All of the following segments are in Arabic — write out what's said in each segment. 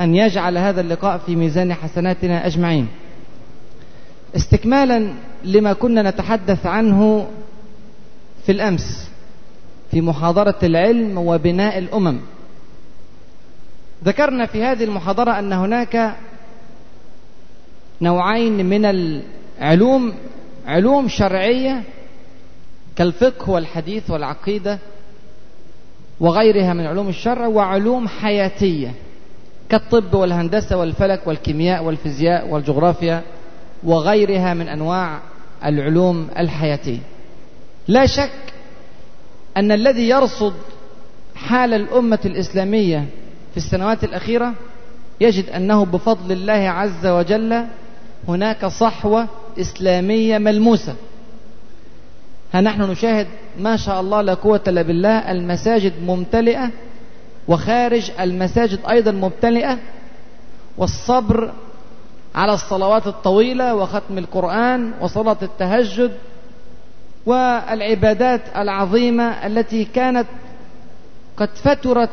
أن يجعل هذا اللقاء في ميزان حسناتنا أجمعين. استكمالا لما كنا نتحدث عنه في الأمس في محاضرة العلم وبناء الأمم. ذكرنا في هذه المحاضرة أن هناك نوعين من العلوم علوم شرعية كالفقه والحديث والعقيدة وغيرها من علوم الشرع وعلوم حياتية. كالطب والهندسة والفلك والكيمياء والفيزياء والجغرافيا وغيرها من أنواع العلوم الحياتية. لا شك أن الذي يرصد حال الأمة الإسلامية في السنوات الأخيرة يجد أنه بفضل الله عز وجل هناك صحوة إسلامية ملموسة. ها نحن نشاهد ما شاء الله لا قوة إلا بالله المساجد ممتلئة وخارج المساجد أيضا ممتلئة والصبر على الصلوات الطويلة وختم القرآن وصلاة التهجد والعبادات العظيمة التي كانت قد فترت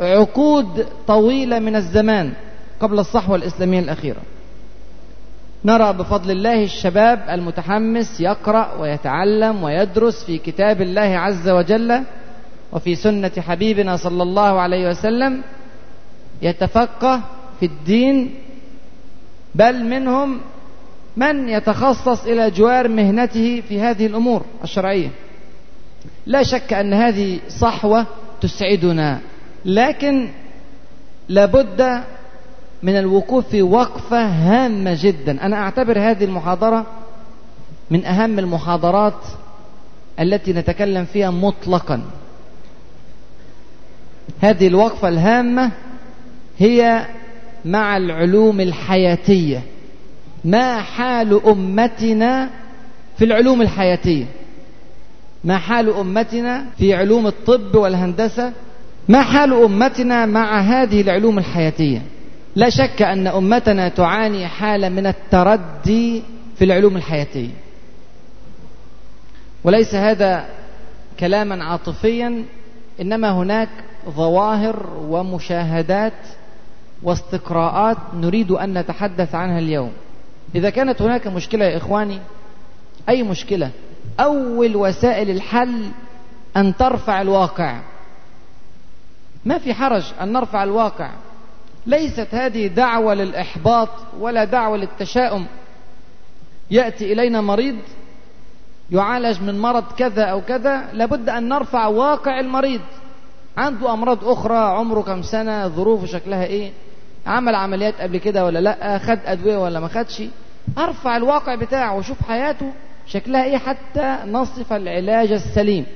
عقود طويلة من الزمان قبل الصحوة الإسلامية الأخيرة. نرى بفضل الله الشباب المتحمس يقرأ ويتعلم ويدرس في كتاب الله عز وجل وفي سنة حبيبنا صلى الله عليه وسلم يتفقه في الدين بل منهم من يتخصص إلى جوار مهنته في هذه الأمور الشرعية. لا شك أن هذه صحوة تسعدنا لكن لابد من الوقوف وقفة هامة جدا. أنا أعتبر هذه المحاضرة من أهم المحاضرات التي نتكلم فيها مطلقا. هذه الوقفة الهامة هي مع العلوم الحياتية. ما حال أمتنا في العلوم الحياتية؟ ما حال أمتنا في علوم الطب والهندسة؟ ما حال أمتنا مع هذه العلوم الحياتية؟ لا شك أن أمتنا تعاني حالة من التردي في العلوم الحياتية. وليس هذا كلاما عاطفيا إنما هناك ظواهر ومشاهدات واستقراءات نريد أن نتحدث عنها اليوم. إذا كانت هناك مشكلة يا إخواني أي مشكلة؟ أول وسائل الحل أن ترفع الواقع. ما في حرج أن نرفع الواقع. ليست هذه دعوة للإحباط ولا دعوة للتشاؤم. يأتي إلينا مريض يعالج من مرض كذا أو كذا لابد أن نرفع واقع المريض. عنده أمراض أخرى عمره كم سنة ظروفه شكلها إيه؟ عمل عمليات قبل كده ولا لأ؟ خد أدوية ولا ما خدش؟ أرفع الواقع بتاعه وشوف حياته شكلها إيه حتى نصف العلاج السليم.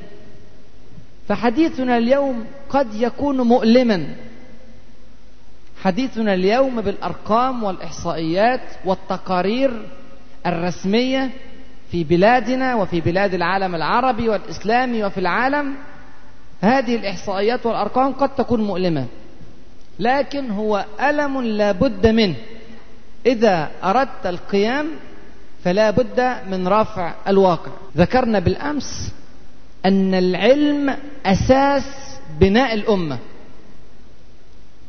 فحديثنا اليوم قد يكون مؤلما. حديثنا اليوم بالأرقام والإحصائيات والتقارير الرسمية في بلادنا وفي بلاد العالم العربي والإسلامي وفي العالم هذه الإحصائيات والأرقام قد تكون مؤلمة. لكن هو ألم لا بد منه. إذا أردت القيام فلا بد من رفع الواقع. ذكرنا بالأمس أن العلم أساس بناء الأمة.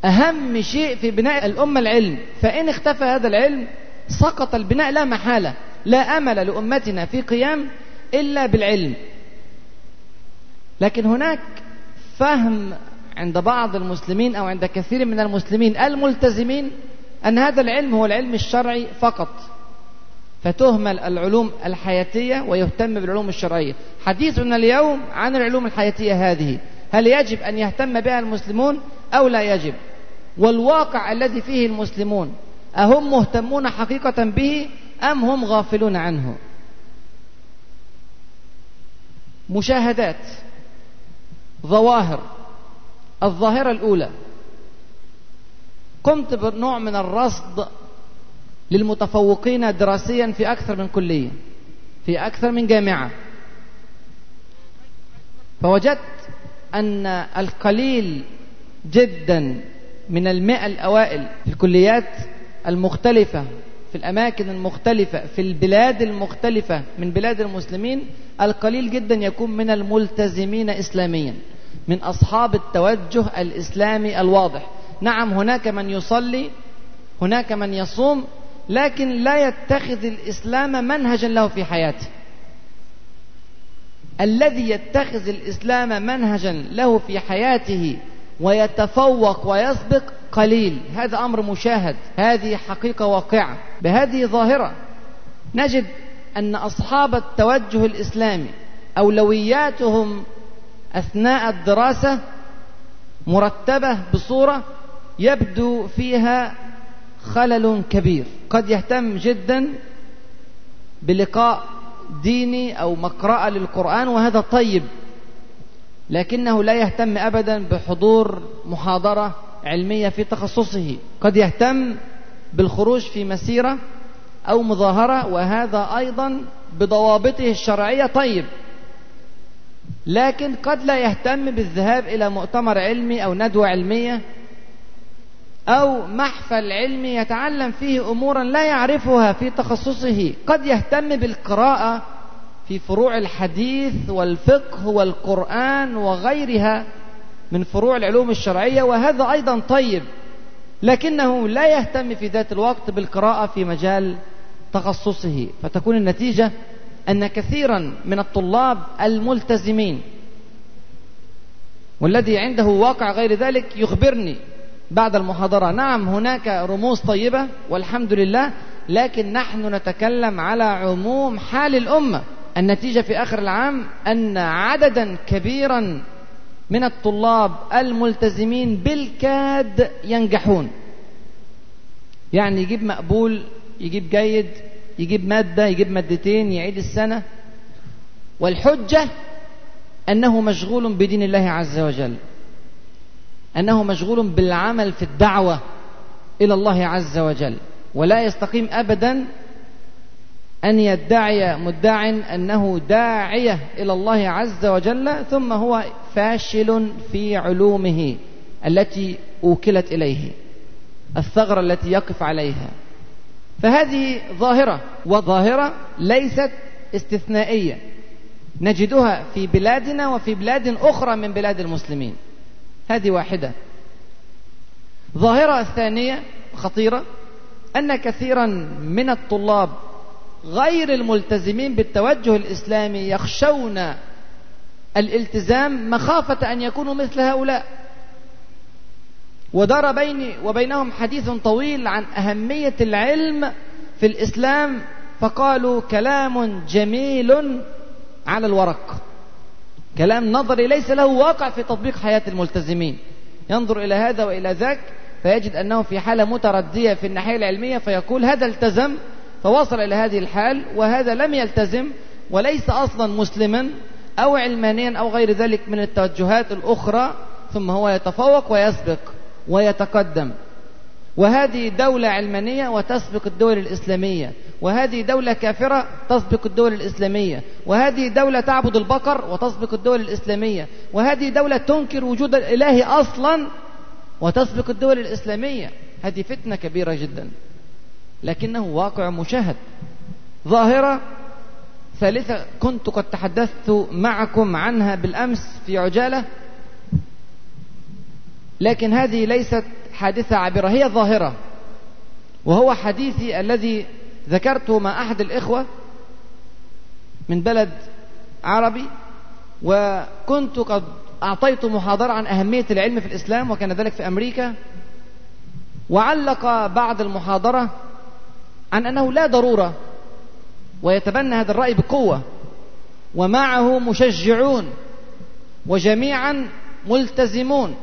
أهم شيء في بناء الأمة العلم. فإن اختفى هذا العلم سقط البناء لا محالة. لا أمل لأمتنا في قيام إلا بالعلم. لكن هناك فهم عند بعض المسلمين أو عند كثير من المسلمين الملتزمين أن هذا العلم هو العلم الشرعي فقط. فتهمل العلوم الحياتية ويهتم بالعلوم الشرعية. حديثنا اليوم عن العلوم الحياتية هذه. هل يجب أن يهتم بها المسلمون أو لا يجب؟ والواقع الذي فيه المسلمون أهم مهتمون حقيقة به أم هم غافلون عنه؟ مشاهدات. ظواهر. الظاهرة الأولى. قمت بنوع من الرصد للمتفوقين دراسيا في أكثر من كلية في أكثر من جامعة. فوجدت أن القليل جدا من المئة الأوائل في الكليات المختلفة في الأماكن المختلفة في البلاد المختلفة من بلاد المسلمين القليل جدا يكون من الملتزمين إسلاميا من أصحاب التوجه الإسلامي الواضح. نعم هناك من يصلي هناك من يصوم لكن لا يتخذ الإسلام منهجا له في حياته. الذي يتخذ الإسلام منهجا له في حياته ويتفوق ويسبق قليل. هذا أمر مشاهد. هذه حقيقة واقعة. بهذه ظاهرة نجد أن أصحاب التوجه الإسلامي أولوياتهم أثناء الدراسة مرتبة بصورة يبدو فيها خلل كبير. قد يهتم جدا بلقاء ديني أو مقرأة للقرآن وهذا طيب لكنه لا يهتم أبدا بحضور محاضرة علمية في تخصصه. قد يهتم بالخروج في مسيرة أو مظاهرة وهذا أيضا بضوابطه الشرعية. طيب لكن قد لا يهتم بالذهاب إلى مؤتمر علمي أو ندوة علمية أو محفل علمي يتعلم فيه أمورا لا يعرفها في تخصصه. قد يهتم بالقراءة في فروع الحديث والفقه والقرآن وغيرها. من فروع العلوم الشرعية وهذا أيضا طيب لكنه لا يهتم في ذات الوقت بالقراءة في مجال تخصصه. فتكون النتيجة أن كثيرا من الطلاب الملتزمين والذي عنده واقع غير ذلك يخبرني بعد المحاضرة نعم هناك رموز طيبة والحمد لله لكن نحن نتكلم على عموم حال الأمة. النتيجة في آخر العام أن عددا كبيرا من الطلاب الملتزمين بالكاد ينجحون. يعني يجيب مقبول يجيب جيد يجيب مادة يجيب مادتين يعيد السنة. والحجة أنه مشغول بدين الله عز وجل. أنه مشغول بالعمل في الدعوة إلى الله عز وجل. ولا يستقيم أبدا أن يدعي مدع أنه داعية إلى الله عز وجل ثم هو فاشل في علومه التي أوكلت إليه الثغرة التي يقف عليها. فهذه ظاهرة وظاهرة ليست استثنائية. نجدها في بلادنا وفي بلاد أخرى من بلاد المسلمين. هذه واحدة. ظاهرة ثانية خطيرة أن كثيرا من الطلاب غير الملتزمين بالتوجه الإسلامي يخشون الالتزام مخافة أن يكونوا مثل هؤلاء. ودار بيني وبينهم حديث طويل عن أهمية العلم في الإسلام فقالوا كلام جميل على الورق. كلام نظري ليس له واقع في تطبيق حياة الملتزمين. ينظر إلى هذا وإلى ذاك فيجد أنه في حالة متردية في الناحية العلمية فيقول هذا التزم فوصل إلى هذه الحال وهذا لم يلتزم وليس أصلا مسلما أو علمانيا أو غير ذلك من التوجهات الأخرى ثم هو يتفوق ويسبق ويتقدم. وهذه دولة علمانية وتسبق الدول الإسلامية. وهذه دولة كافرة تسبق الدول الإسلامية. وهذه دولة تعبد البقر وتسبق الدول الإسلامية. وهذه دولة تنكر وجود الإله أصلا وتسبق الدول الإسلامية. هذه فتنة كبيرة جدا. لكنه واقع مشاهد. ظاهرة ثالثة كنت قد تحدثت معكم عنها بالأمس في عجالة لكن هذه ليست حادثة عابرة هي ظاهرة وهو حديثي الذي ذكرته مع أحد الإخوة من بلد عربي وكنت قد أعطيت محاضرة عن أهمية العلم في الإسلام وكان ذلك في أمريكا وعلق بعد المحاضرة عن أنه لا ضرورة ويتبنى هذا الرأي بقوة. ومعه مشجعون وجميعا ملتزمون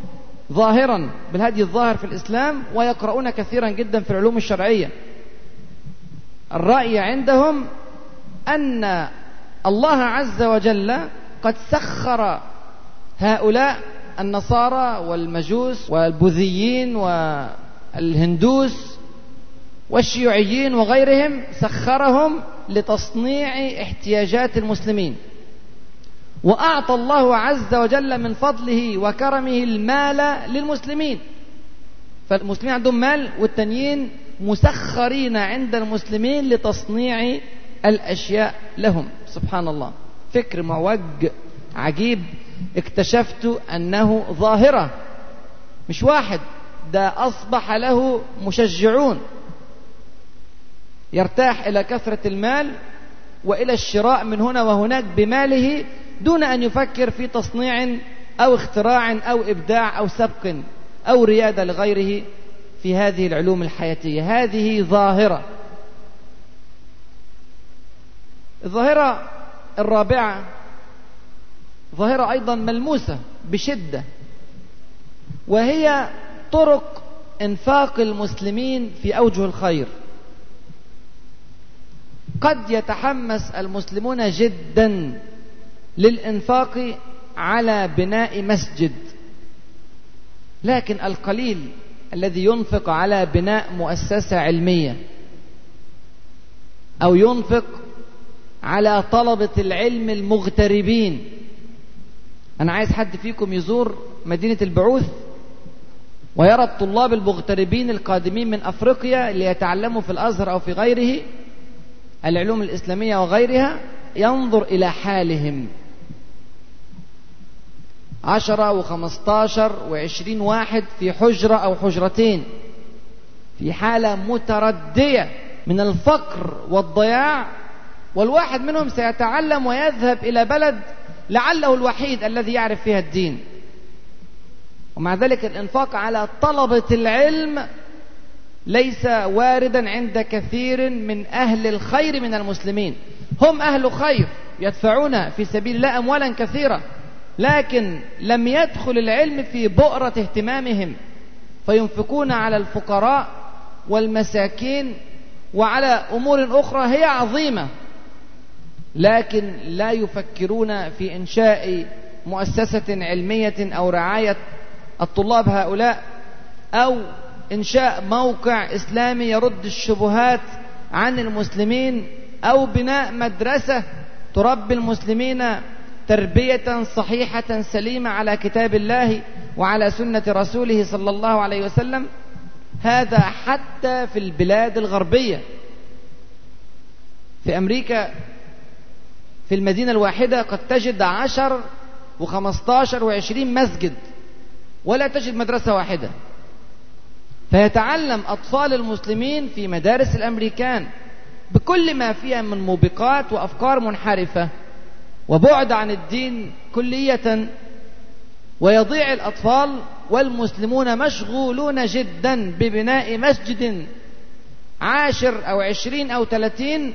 ظاهرا بالهدي الظاهر في الإسلام ويقرؤون كثيرا جدا في العلوم الشرعية. الرأي عندهم أن الله عز وجل قد سخر هؤلاء النصارى والمجوس والبوذيين والهندوس والشيوعيين وغيرهم سخرهم لتصنيع احتياجات المسلمين. وأعطى الله عز وجل من فضله وكرمه المال للمسلمين. فالمسلمين عندهم مال والتانيين مسخرين عند المسلمين لتصنيع الأشياء لهم. سبحان الله. فكر معوج عجيب اكتشفت أنه ظاهرة. مش واحد ده أصبح له مشجعون. يرتاح إلى كثرة المال وإلى الشراء من هنا وهناك بماله دون أن يفكر في تصنيع أو اختراع أو إبداع أو سبق أو ريادة لغيره في هذه العلوم الحياتية. هذه ظاهرة. الظاهرة الرابعة ظاهرة أيضا ملموسة بشدة وهي طرق إنفاق المسلمين في أوجه الخير. قد يتحمس المسلمون جدا للإنفاق على بناء مسجد. لكن القليل الذي ينفق على بناء مؤسسة علمية أو ينفق على طلبة العلم المغتربين. أنا عايز حد فيكم يزور مدينة البعوث ويرى الطلاب المغتربين القادمين من أفريقيا ليتعلموا في الأزهر أو في غيره. العلوم الإسلامية وغيرها ينظر إلى حالهم. عشرة وخمستاشر وعشرين واحد في حجرة أو حجرتين في حالة متردية من الفقر والضياع والواحد منهم سيتعلم ويذهب إلى بلد لعله الوحيد الذي يعرف فيها الدين. ومع ذلك الإنفاق على طلبة العلم ليس واردا عند كثير من أهل الخير من المسلمين. هم أهل خير يدفعون في سبيل الله أموالا كثيرة لكن لم يدخل العلم في بؤرة اهتمامهم. فينفقون على الفقراء والمساكين وعلى أمور أخرى هي عظيمة لكن لا يفكرون في إنشاء مؤسسة علمية أو رعاية الطلاب هؤلاء أو إنشاء موقع إسلامي يرد الشبهات عن المسلمين أو بناء مدرسة تربي المسلمين تربية صحيحة سليمة على كتاب الله وعلى سنة رسوله صلى الله عليه وسلم هذا حتى في البلاد الغربية. في أمريكا في المدينة الواحدة قد تجد عشر وخمستاشر وعشرين مسجد ولا تجد مدرسة واحدة. فيتعلم أطفال المسلمين في مدارس الأمريكان بكل ما فيها من موبقات وأفكار منحرفة وبعد عن الدين كلية ويضيع الأطفال والمسلمون مشغولون جدا ببناء مسجد عاشر أو عشرين أو ثلاثين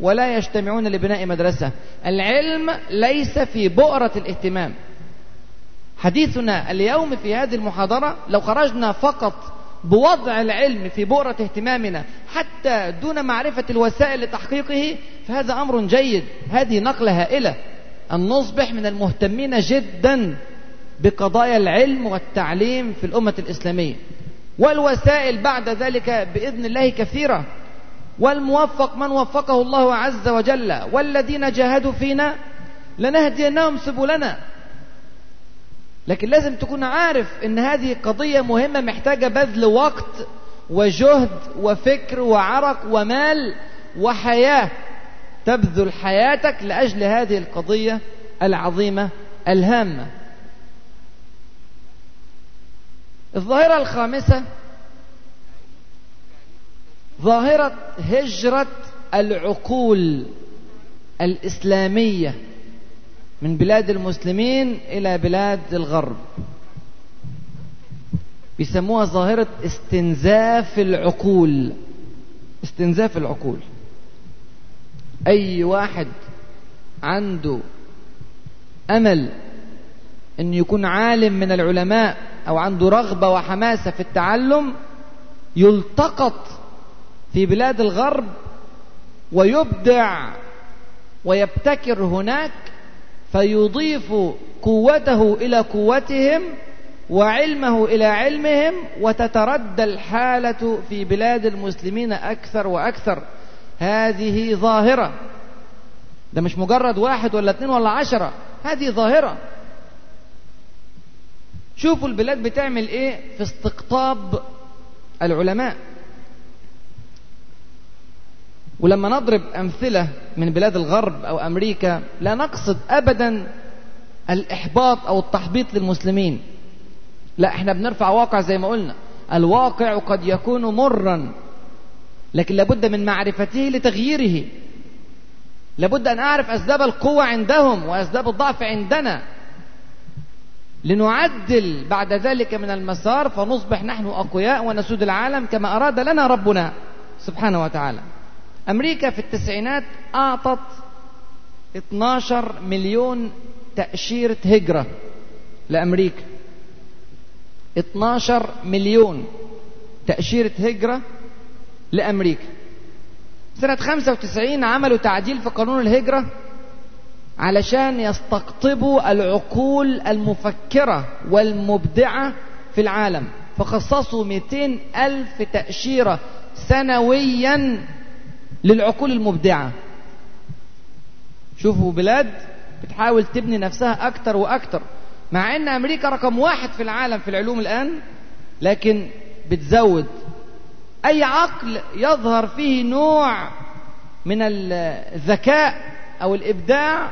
ولا يجتمعون لبناء مدرسة. العلم ليس في بؤرة الاهتمام. حديثنا اليوم في هذه المحاضرة لو خرجنا فقط بوضع العلم في بؤرة اهتمامنا حتى دون معرفة الوسائل لتحقيقه فهذا أمر جيد. هذه نقلة هائلة. أن نصبح من المهتمين جدا بقضايا العلم والتعليم في الأمة الإسلامية. والوسائل بعد ذلك بإذن الله كثيرة. والموفق من وفقه الله عز وجل. والذين جاهدوا فينا لنهدينهم سبلنا. لكن لازم تكون عارف إن هذه قضية مهمة محتاجة بذل وقت وجهد وفكر وعرق ومال وحياة. تبذل حياتك لأجل هذه القضية العظيمة الهامة. الظاهرة الخامسة ظاهرة هجرة العقول الإسلامية. من بلاد المسلمين إلى بلاد الغرب. بيسموها ظاهرة استنزاف العقول. استنزاف العقول. أي واحد عنده أمل أن يكون عالم من العلماء أو عنده رغبة وحماسة في التعلم يلتقط في بلاد الغرب ويبدع ويبتكر هناك فيضيف قوته إلى قوتهم وعلمه إلى علمهم وتتردى الحالة في بلاد المسلمين أكثر وأكثر. هذه ظاهرة. ده مش مجرد واحد ولا اثنين ولا عشرة. هذه ظاهرة. شوفوا البلاد بتعمل إيه في استقطاب العلماء. ولما نضرب أمثلة من بلاد الغرب أو أمريكا لا نقصد أبدا الإحباط أو التحبيط للمسلمين. لا إحنا بنرفع واقع زي ما قلنا. الواقع قد يكون مرا لكن لابد من معرفته لتغييره. لابد أن أعرف أسباب القوة عندهم وأسباب الضعف عندنا. لنعدل بعد ذلك من المسار فنصبح نحن أقوياء ونسود العالم كما أراد لنا ربنا سبحانه وتعالى. أمريكا في التسعينات أعطت 12 مليون تأشيرة هجرة لأمريكا. 12 مليون تأشيرة هجرة لأمريكا. سنة 95 عملوا تعديل في قانون الهجرة علشان يستقطبوا العقول المفكرة والمبدعة في العالم. فخصصوا 200 ألف تأشيرة سنويا للعقول المبدعة. شوفوا بلاد بتحاول تبني نفسها أكتر وأكتر. مع أن أمريكا رقم واحد في العالم في العلوم الآن لكن بتزود. أي عقل يظهر فيه نوع من الذكاء أو الإبداع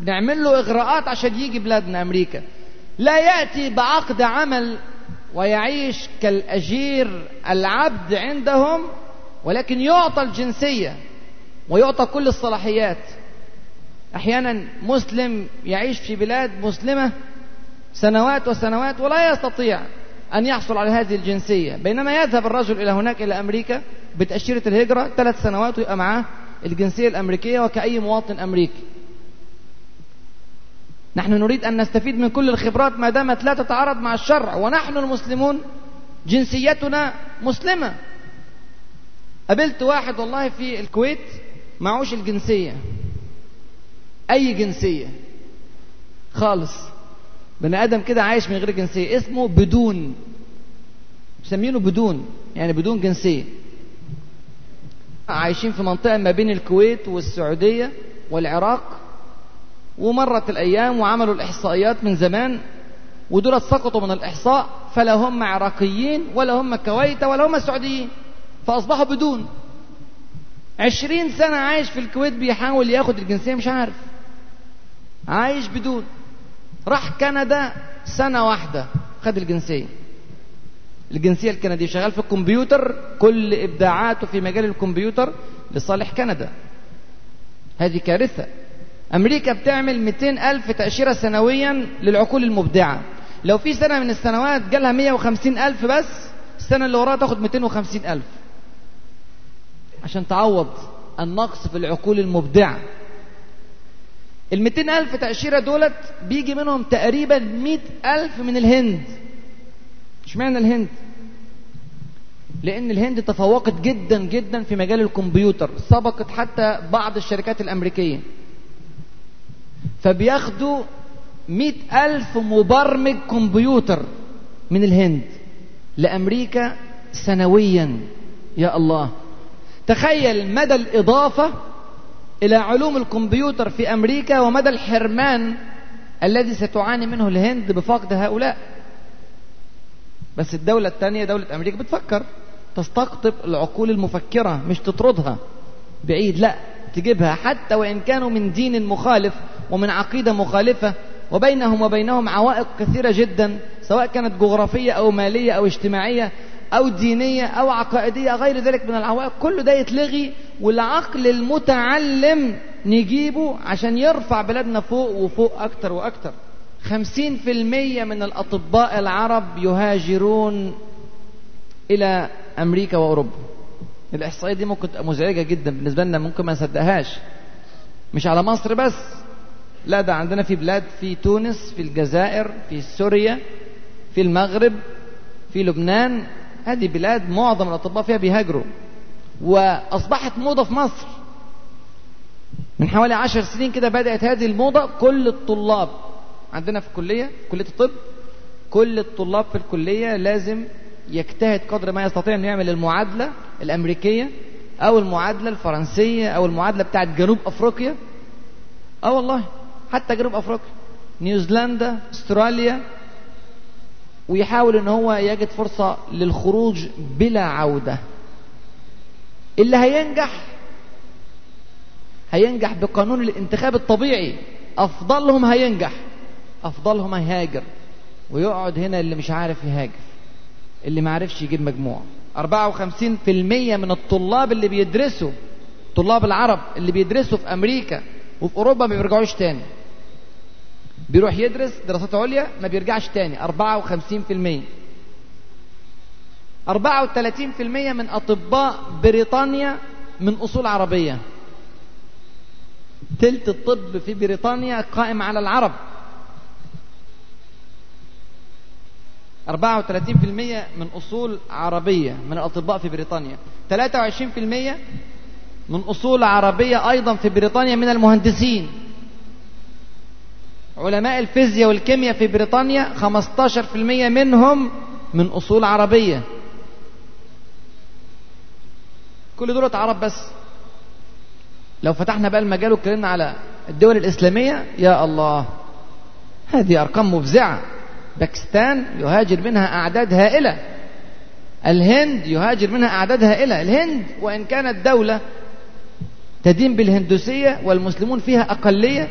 بنعمل له إغراءات عشان يجي بلادنا أمريكا. لا يأتي بعقد عمل ويعيش كالأجير العبد عندهم ولكن يعطى الجنسية ويعطى كل الصلاحيات. أحيانا مسلم يعيش في بلاد مسلمة سنوات وسنوات ولا يستطيع أن يحصل على هذه الجنسية. بينما يذهب الرجل إلى هناك إلى أمريكا بتأشيرة الهجرة ثلاث سنوات ويبقى معاه الجنسية الأمريكية وكأي مواطن أمريكي. نحن نريد أن نستفيد من كل الخبرات ما دامت لا تتعارض مع الشرع. ونحن المسلمون جنسيتنا مسلمة. قابلت واحد والله في الكويت معوش الجنسية. أي جنسية. خالص. بني آدم كده عايش من غير جنسية. اسمه بدون. مسمينه بدون. يعني بدون جنسية. عايشين في منطقة ما بين الكويت والسعودية والعراق ومرت الأيام وعملوا الإحصائيات من زمان ودول سقطوا من الإحصاء فلا هم عراقيين ولا هم كويت ولا هم سعوديين. فأصبحوا بدون. عشرين سنة عايش في الكويت بيحاول ياخد الجنسية مش عارف. عايش بدون. راح كندا سنة واحدة خد الجنسية. الجنسية الكندية شغال في الكمبيوتر كل إبداعاته في مجال الكمبيوتر لصالح كندا. هذه كارثة. أمريكا بتعمل 200 ألف تأشيرة سنويا للعقول المبدعة. لو في سنة من السنوات جالها 150 ألف بس السنة اللي وراها تاخد 250 ألف. عشان تعوض النقص في العقول المبدعة. ال 200 ألف تأشيرة دولت بيجي منهم تقريبا 100 ألف من الهند. اشمعنى الهند؟ لأن الهند تفوقت جدا جدا في مجال الكمبيوتر سبقت حتى بعض الشركات الأمريكية. فبياخدوا مئة ألف مبرمج كمبيوتر من الهند لأمريكا سنويا يا الله. تخيل مدى الإضافة إلى علوم الكمبيوتر في أمريكا ومدى الحرمان الذي ستعاني منه الهند بفقد هؤلاء. بس الدولة الثانية دولة أمريكا بتفكر تستقطب العقول المفكرة مش تطردها بعيد لا تجيبها حتى وإن كانوا من دين مخالف ومن عقيدة مخالفة وبينهم وبينهم عوائق كثيرة جدا سواء كانت جغرافية أو مالية أو اجتماعية. أو دينية أو عقائدية غير ذلك من العوائق كل ده يتلغي والعقل المتعلم نجيبه عشان يرفع بلادنا فوق وفوق أكتر وأكتر. خمسين في المية من الأطباء العرب يهاجرون إلى أمريكا وأوروبا. الإحصائية دي ممكن تبقى مزعجة جدا بالنسبة لنا ممكن ما نصدقهاش. مش على مصر بس لا ده عندنا في بلاد في تونس في الجزائر في سوريا في المغرب في لبنان هذه بلاد معظم الأطباء فيها بيهاجروا وأصبحت موضة في مصر. من حوالي عشر سنين كده بدأت هذه الموضة. كل الطلاب عندنا في الكلية في كلية الطب كل الطلاب في الكلية لازم يجتهد قدر ما يستطيع إنه يعمل المعادلة الأمريكية أو المعادلة الفرنسية أو المعادلة بتاعت جنوب أفريقيا. آه والله حتى جنوب أفريقيا. نيوزيلندا أستراليا ويحاول ان هو يجد فرصة للخروج بلا عودة. اللي هينجح هينجح بقانون الانتخاب الطبيعي. أفضلهم هينجح أفضلهم هيهاجر. ويقعد هنا اللي مش عارف يهاجر اللي ما عرفش يجيب مجموع. 54% من الطلاب اللي بيدرسوا طلاب العرب اللي بيدرسوا في أمريكا وفي أوروبا ما بيرجعوش تاني. بيروح يدرس دراسات عليا ما بيرجعش تاني. 54% 34% من أطباء بريطانيا من أصول عربية. تلت الطب في بريطانيا قائم على العرب. 34% من أصول عربية من الأطباء في بريطانيا. 23% من أصول عربية أيضا في بريطانيا من المهندسين. علماء الفيزياء والكيمياء في بريطانيا 15% منهم من أصول عربية. كل دول عرب بس. لو فتحنا بقى المجال واتكلمنا على الدول الإسلامية يا الله هذه أرقام مفزعة. باكستان يهاجر منها أعداد هائلة. الهند يهاجر منها أعداد هائلة. الهند وإن كانت دولة تدين بالهندوسية والمسلمون فيها أقلية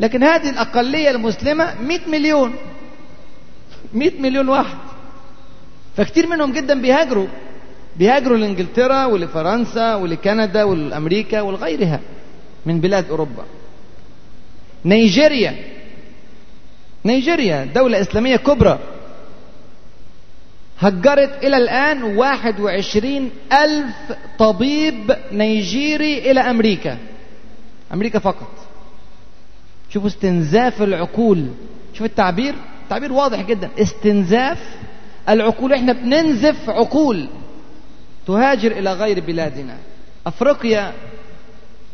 لكن هذه الأقلية المسلمة 100 مليون 100 مليون واحد. فكتير منهم جدا بيهاجروا بيهاجروا لإنجلترا ولفرنسا ولكندا ولأمريكا ولغيرها من بلاد أوروبا. نيجيريا نيجيريا دولة إسلامية كبرى هجرت إلى الآن 21 ألف طبيب نيجيري إلى أمريكا. أمريكا فقط. شوفوا استنزاف العقول. شوف التعبير. تعبير واضح جدا. استنزاف العقول. إحنا بننزف عقول. تهاجر إلى غير بلادنا. أفريقيا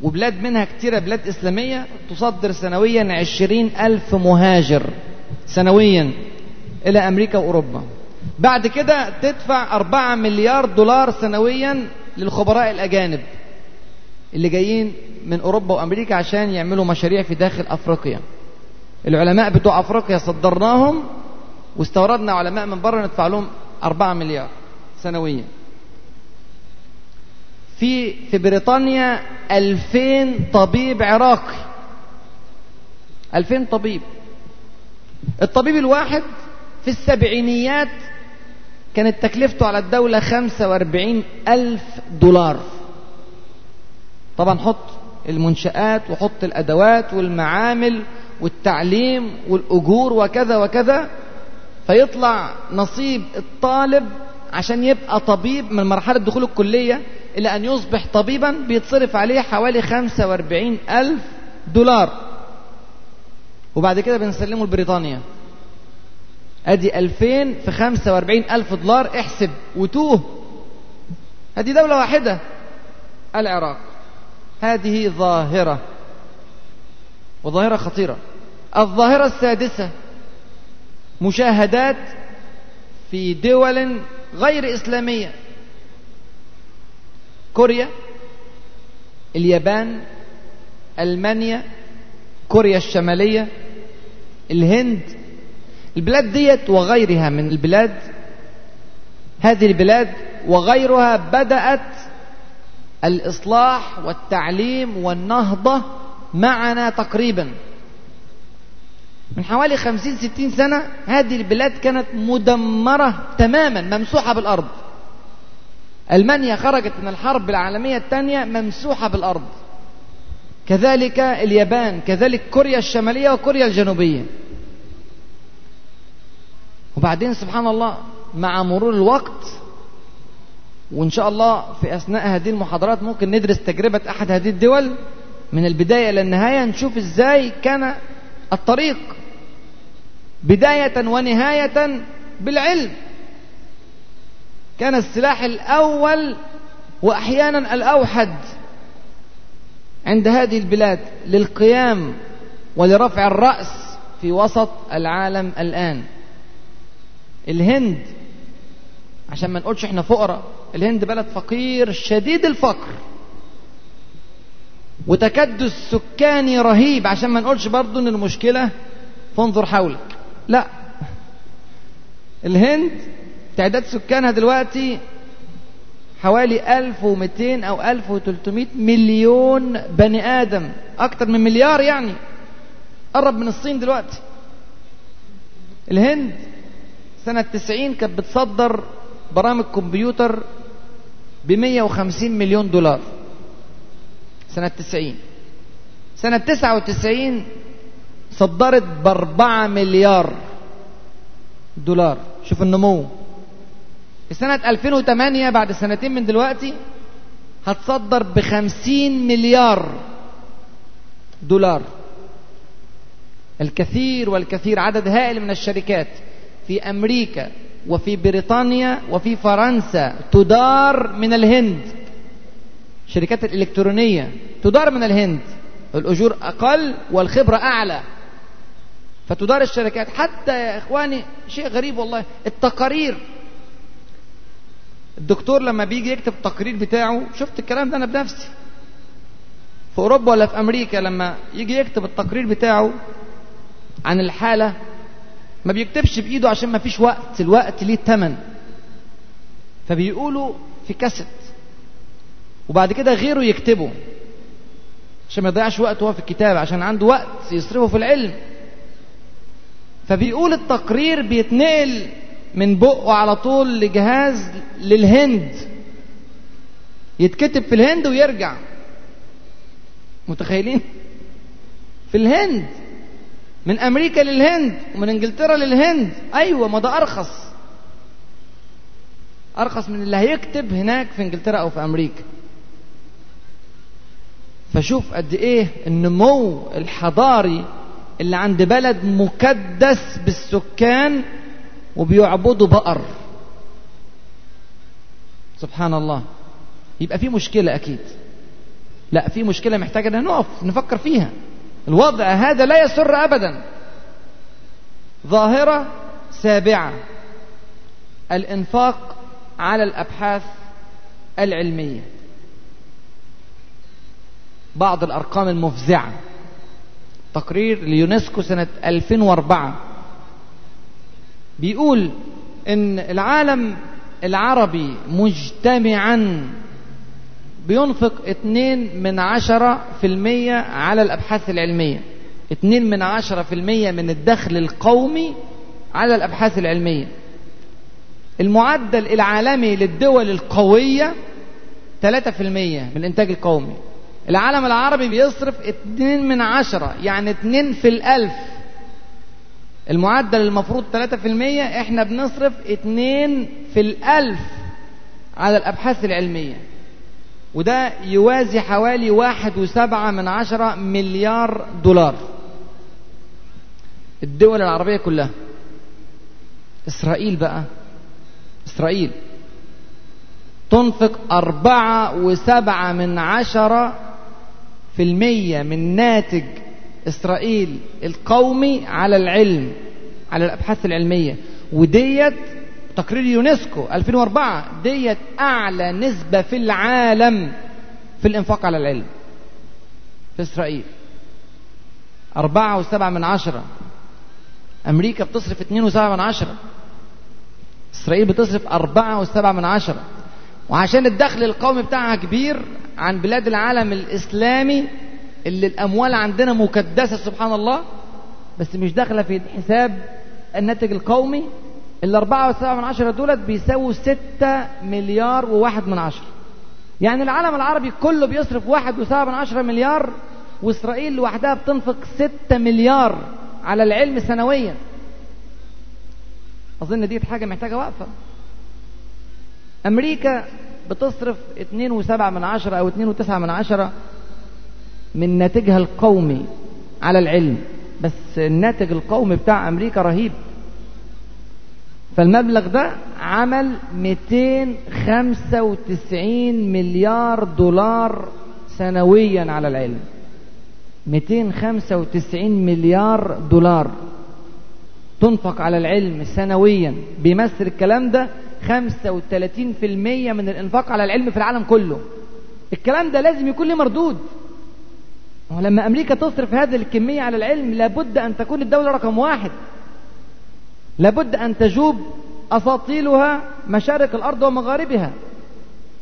وبلاد منها كتيرة بلاد إسلامية تصدر سنويا عشرين ألف مهاجر. سنويا إلى أمريكا وأوروبا. بعد كده تدفع أربعة مليار دولار سنويا للخبراء الأجانب اللي جايين من أوروبا وأمريكا عشان يعملوا مشاريع في داخل أفريقيا. العلماء بتوع أفريقيا صدرناهم واستوردنا علماء من بره ندفع لهم أربعة مليار سنويا. في في بريطانيا ألفين طبيب عراقي. ألفين طبيب. الطبيب الواحد في السبعينيات كانت تكلفته على الدولة خمسة وأربعين ألف دولار. طبعا حط. المنشآت وحط الأدوات والمعامل والتعليم والأجور وكذا وكذا فيطلع نصيب الطالب عشان يبقى طبيب من مرحلة دخول الكلية إلى أن يصبح طبيبا بيتصرف عليه حوالي 45 ألف دولار. وبعد كده بنسلمه لبريطانيا. أدي 2000 في 45 ألف دولار احسب وتوه. هذه دولة واحدة العراق. هذه ظاهرة. وظاهرة خطيرة. الظاهرة السادسة مشاهدات في دول غير إسلامية. كوريا اليابان ألمانيا كوريا الشمالية الهند. البلاد ديت وغيرها من البلاد هذه البلاد وغيرها بدأت الإصلاح والتعليم والنهضة معنا تقريبا. من حوالي خمسين ستين سنة هذه البلاد كانت مدمرة تماما ممسوحة بالأرض. ألمانيا خرجت من الحرب العالمية الثانية ممسوحة بالأرض. كذلك اليابان كذلك كوريا الشمالية وكوريا الجنوبية. وبعدين سبحان الله مع مرور الوقت وإن شاء الله في أثناء هذه المحاضرات ممكن ندرس تجربة أحد هذه الدول من البداية إلى النهاية نشوف إزاي كان الطريق بداية ونهاية بالعلم. كان السلاح الأول وأحيانا الأوحد عند هذه البلاد للقيام ولرفع الرأس في وسط العالم الآن. الهند عشان ما نقولش إحنا فقراء. الهند بلد فقير شديد الفقر. وتكدس سكاني رهيب. عشان ما نقولش برضو إن المشكلة فانظر حولك. لا. الهند تعداد سكانها دلوقتي حوالي 1200 أو 1300 مليون بني آدم. أكتر من مليار يعني. قرب من الصين دلوقتي. الهند سنة 90 كانت بتصدر برامج كمبيوتر ب 150 مليون دولار. سنة 90 سنة 99 صدرت بأربعة مليار دولار. شوف النمو. سنة 2008 بعد سنتين من دلوقتي هتصدر بخمسين مليار دولار. الكثير والكثير عدد هائل من الشركات في أمريكا وفي بريطانيا وفي فرنسا تدار من الهند. الشركات الإلكترونية تدار من الهند. الأجور أقل والخبرة أعلى. فتدار الشركات. حتى يا إخواني شيء غريب والله التقارير. الدكتور لما بيجي يكتب التقرير بتاعه شفت الكلام ده أنا بنفسي. في أوروبا ولا في أمريكا لما يجي يكتب التقرير بتاعه عن الحالة ما بيكتبش بإيده عشان ما فيش وقت الوقت ليه تمن فبيقولوا في كاسيت. وبعد كده غيره يكتبه. عشان ما يضيعش وقت هو في الكتابة عشان عنده وقت يصرفه في العلم. فبيقول التقرير بيتنقل من بقه على طول لجهاز للهند. يتكتب في الهند ويرجع. متخيلين؟ في الهند. من أمريكا للهند ومن إنجلترا للهند. أيوه ما ده أرخص. أرخص من اللي هيكتب هناك في إنجلترا أو في أمريكا. فشوف قد إيه النمو الحضاري اللي عند بلد مكدس بالسكان وبيعبدوا بقر. سبحان الله. يبقى في مشكلة أكيد. لا في مشكلة محتاجة أن نقف نفكر فيها. الوضع هذا لا يسر أبدا. ظاهرة سابعة. الإنفاق على الأبحاث العلمية. بعض الأرقام المفزعة. تقرير ليونسكو سنة 2004 بيقول إن العالم العربي مجتمعا بينفق اتنين من عشرة في المية على الأبحاث العلمية. اتنين من عشرة في المية من الدخل القومي على الأبحاث العلمية. المعدل العالمي للدول القوية ثلاثة في المية من الإنتاج القومي. العالم العربي بيصرف اتنين من عشرة يعني اتنين في الألف. المعدل المفروض 3% إحنا بنصرف 2 في الألف على الأبحاث العلمية. وده يوازي حوالي واحد وسبعة من عشرة مليار دولار. الدول العربية كلها. إسرائيل بقى. إسرائيل. تنفق أربعة وسبعة من عشرة في المية من ناتج إسرائيل القومي على العلم على الأبحاث العلمية. وديت تقرير يونسكو 2004 ديت أعلى نسبة في العالم في الإنفاق على العلم في إسرائيل. أربعة وسبعة من عشرة. أمريكا بتصرف اتنين وسبعة من عشرة. إسرائيل بتصرف أربعة وسبعة من عشرة. وعشان الدخل القومي بتاعها كبير عن بلاد العالم الإسلامي اللي الأموال عندنا مكدسة سبحان الله بس مش داخلة في حساب الناتج القومي. من عشرة دولت بيساووا ستة مليار وواحد من عشرة. يعني العالم العربي كله بيصرف واحد وسبعة من عشرة مليار وإسرائيل لوحدها بتنفق ستة مليار على العلم سنويا. أظن دي حاجة محتاجة وقفة. أمريكا بتصرف اتنين وسبعة من عشرة أو اتنين وتسعة من عشرة من ناتجها القومي على العلم. بس الناتج القومي بتاع أمريكا رهيب. فالمبلغ ده عمل 295 مليار دولار سنويا على العلم. 295 مليار دولار تنفق على العلم سنويا. بيمثل الكلام ده 35% من الإنفاق على العلم في العالم كله. الكلام ده لازم يكون له مردود. ولما أمريكا تصرف هذه الكمية على العلم لابد أن تكون الدولة رقم واحد. لابد أن تجوب أساطيلها مشارق الأرض ومغاربها.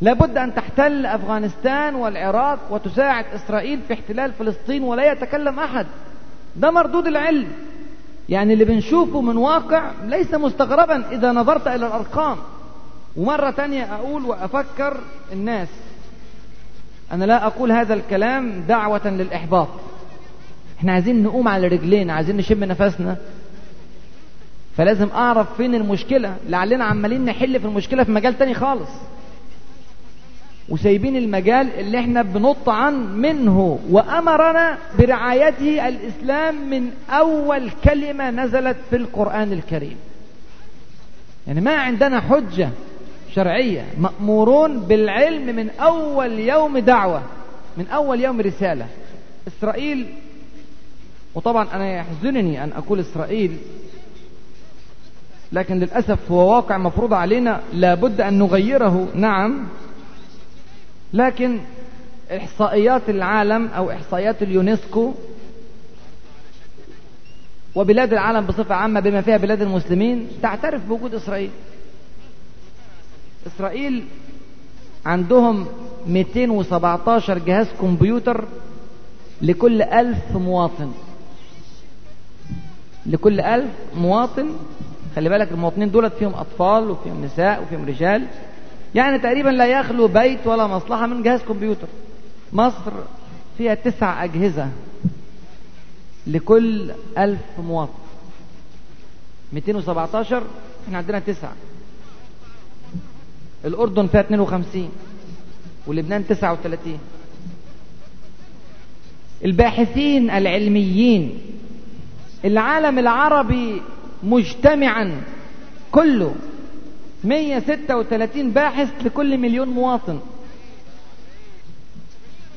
لابد أن تحتل أفغانستان والعراق وتساعد إسرائيل في احتلال فلسطين ولا يتكلم أحد. ده مردود العلم. يعني اللي بنشوفه من واقع ليس مستغربا إذا نظرت إلى الأرقام. ومرة تانية أقول وأفكر الناس. أنا لا أقول هذا الكلام دعوة للإحباط. إحنا عايزين نقوم على رجلين عايزين نشم نفسنا. فلازم أعرف فين المشكلة. لعلنا عمالين نحل في المشكلة في مجال تاني خالص. وسايبين المجال اللي إحنا بنط عن منه. وأمرنا برعايته الإسلام من أول كلمة نزلت في القرآن الكريم. يعني ما عندنا حجة شرعية. مأمورون بالعلم من أول يوم دعوة من أول يوم رسالة. إسرائيل وطبعا أنا يحزنني أن أقول إسرائيل لكن للأسف هو واقع مفروض علينا لابد أن نغيره. نعم. لكن إحصائيات العالم أو إحصائيات اليونسكو وبلاد العالم بصفة عامة بما فيها بلاد المسلمين تعترف بوجود إسرائيل. إسرائيل عندهم 217 جهاز كمبيوتر لكل ألف مواطن. لكل ألف مواطن خلي بالك المواطنين دولت فيهم أطفال وفيهم نساء وفيهم رجال. يعني تقريبا لا يخلو بيت ولا مصلحة من جهاز كمبيوتر. مصر فيها تسع أجهزة لكل ألف مواطن. 217 إحنا عندنا تسعة الأردن فيها 52 ولبنان 39 الباحثين العلميين العالم العربي مجتمعا. كله. 136 باحث لكل مليون مواطن.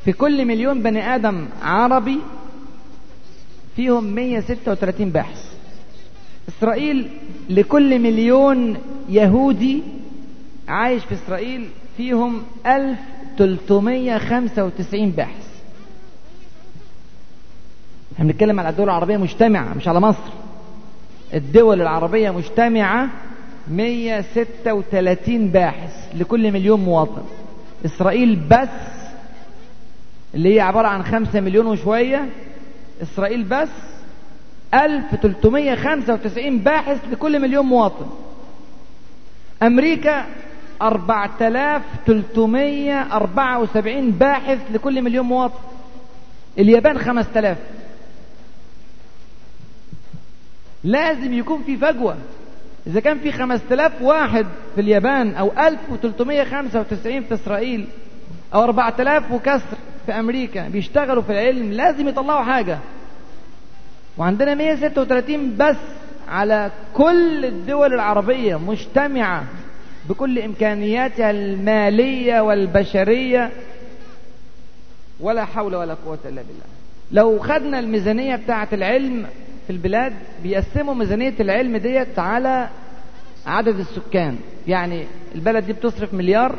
في كل مليون بني آدم عربي فيهم 136 باحث. إسرائيل لكل مليون يهودي عايش في إسرائيل فيهم 1395 باحث. إحنا بنتكلم على الدول العربية مجتمعة مش على مصر. الدول العربية مجتمعة 136 باحث لكل مليون مواطن. إسرائيل بس اللي هي عبارة عن 5 مليون وشوية إسرائيل بس 1395 باحث لكل مليون مواطن. أمريكا 4374 باحث لكل مليون مواطن. اليابان 5000 لازم يكون في فجوة. إذا كان في 5000 واحد في اليابان أو 1395 في إسرائيل أو 4000 وكسر في أمريكا بيشتغلوا في العلم لازم يطلعوا حاجة. وعندنا 136 بس على كل الدول العربية مجتمعة بكل إمكانياتها المالية والبشرية. ولا حول ولا قوة إلا بالله. لو خدنا الميزانية بتاعة العلم في البلاد بيقسموا ميزانية العلم ديت على عدد السكان. يعني البلد دي بتصرف مليار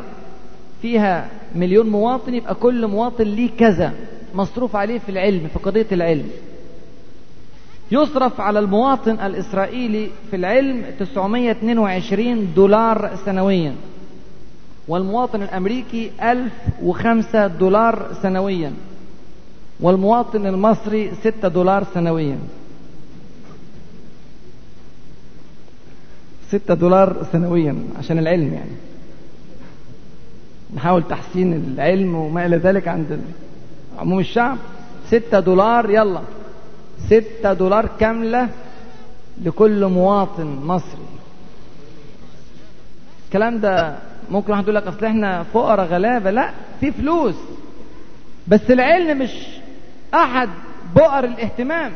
فيها مليون مواطن يبقى كل مواطن ليه كذا مصروف عليه في العلم في قضية العلم. يصرف على المواطن الإسرائيلي في العلم 922 دولار سنويا والمواطن الأمريكي 1005 دولار سنويا والمواطن المصري 6 دولار سنويا. ستة دولار سنويا عشان العلم يعني. نحاول تحسين العلم وما إلى ذلك عند عموم الشعب. ستة دولار يلا. ستة دولار كاملة لكل مواطن مصري. الكلام ده ممكن واحد يقول لك أصل إحنا فقراء غلابة. لا في فلوس. بس العلم مش أحد بؤر الاهتمام.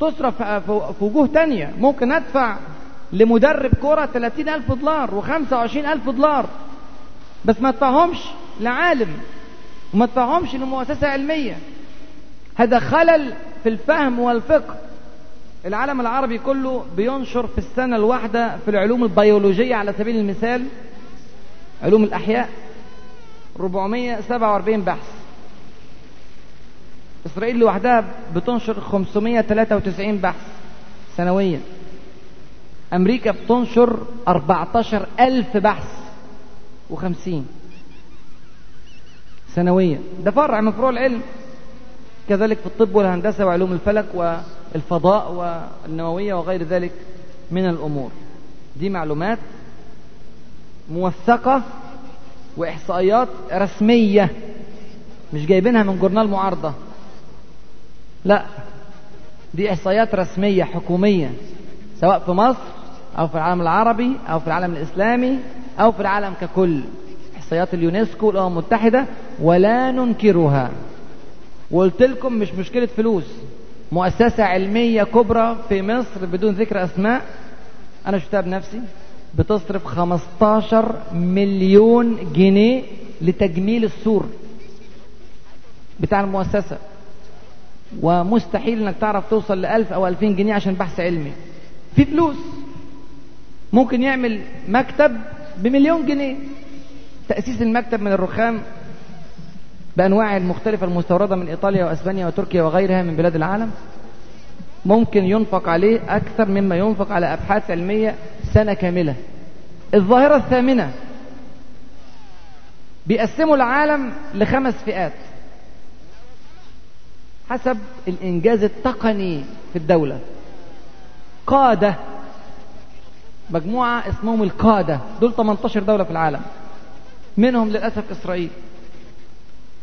تصرف في وجوه تانية. ممكن أدفع لمدرب كرة 30 ألف دولار و25 ألف دولار. بس ما ادفعهمش لعالم وما ادفعهمش لمؤسسة علمية. هذا خلل في الفهم والفقه. العالم العربي كله بينشر في السنة الواحدة في العلوم البيولوجية على سبيل المثال علوم الأحياء 447 بحث. إسرائيل لوحدها بتنشر 593 بحث سنويا. أمريكا بتنشر 14 ألف بحث وخمسين سنويا. ده فرع من فروع العلم. كذلك في الطب والهندسة وعلوم الفلك والفضاء والنووية وغير ذلك من الأمور. دي معلومات موثقة وإحصائيات رسمية مش جايبينها من جورنال معارضة. لا دي إحصائيات رسمية حكومية سواء في مصر أو في العالم العربي أو في العالم الإسلامي أو في العالم ككل. إحصائيات اليونسكو والأمم المتحدة ولا ننكرها. وقلت لكم مش مشكلة فلوس. مؤسسة علمية كبرى في مصر بدون ذكر أسماء. أنا شفتها بنفسي. بتصرف 15 مليون جنيه لتجميل السور بتاع المؤسسة. ومستحيل إنك تعرف توصل لألف أو ألفين جنيه عشان بحث علمي. في فلوس. ممكن يعمل مكتب بمليون جنيه. تأسيس المكتب من الرخام بأنواعه المختلفة المستوردة من إيطاليا وأسبانيا وتركيا وغيرها من بلاد العالم. ممكن ينفق عليه أكثر مما ينفق على أبحاث علمية سنة كاملة. الظاهرة الثامنة بيقسموا العالم لخمس فئات. حسب الإنجاز التقني في الدولة. قادة. مجموعة اسمهم القادة. دول 18 دولة في العالم. منهم للأسف إسرائيل.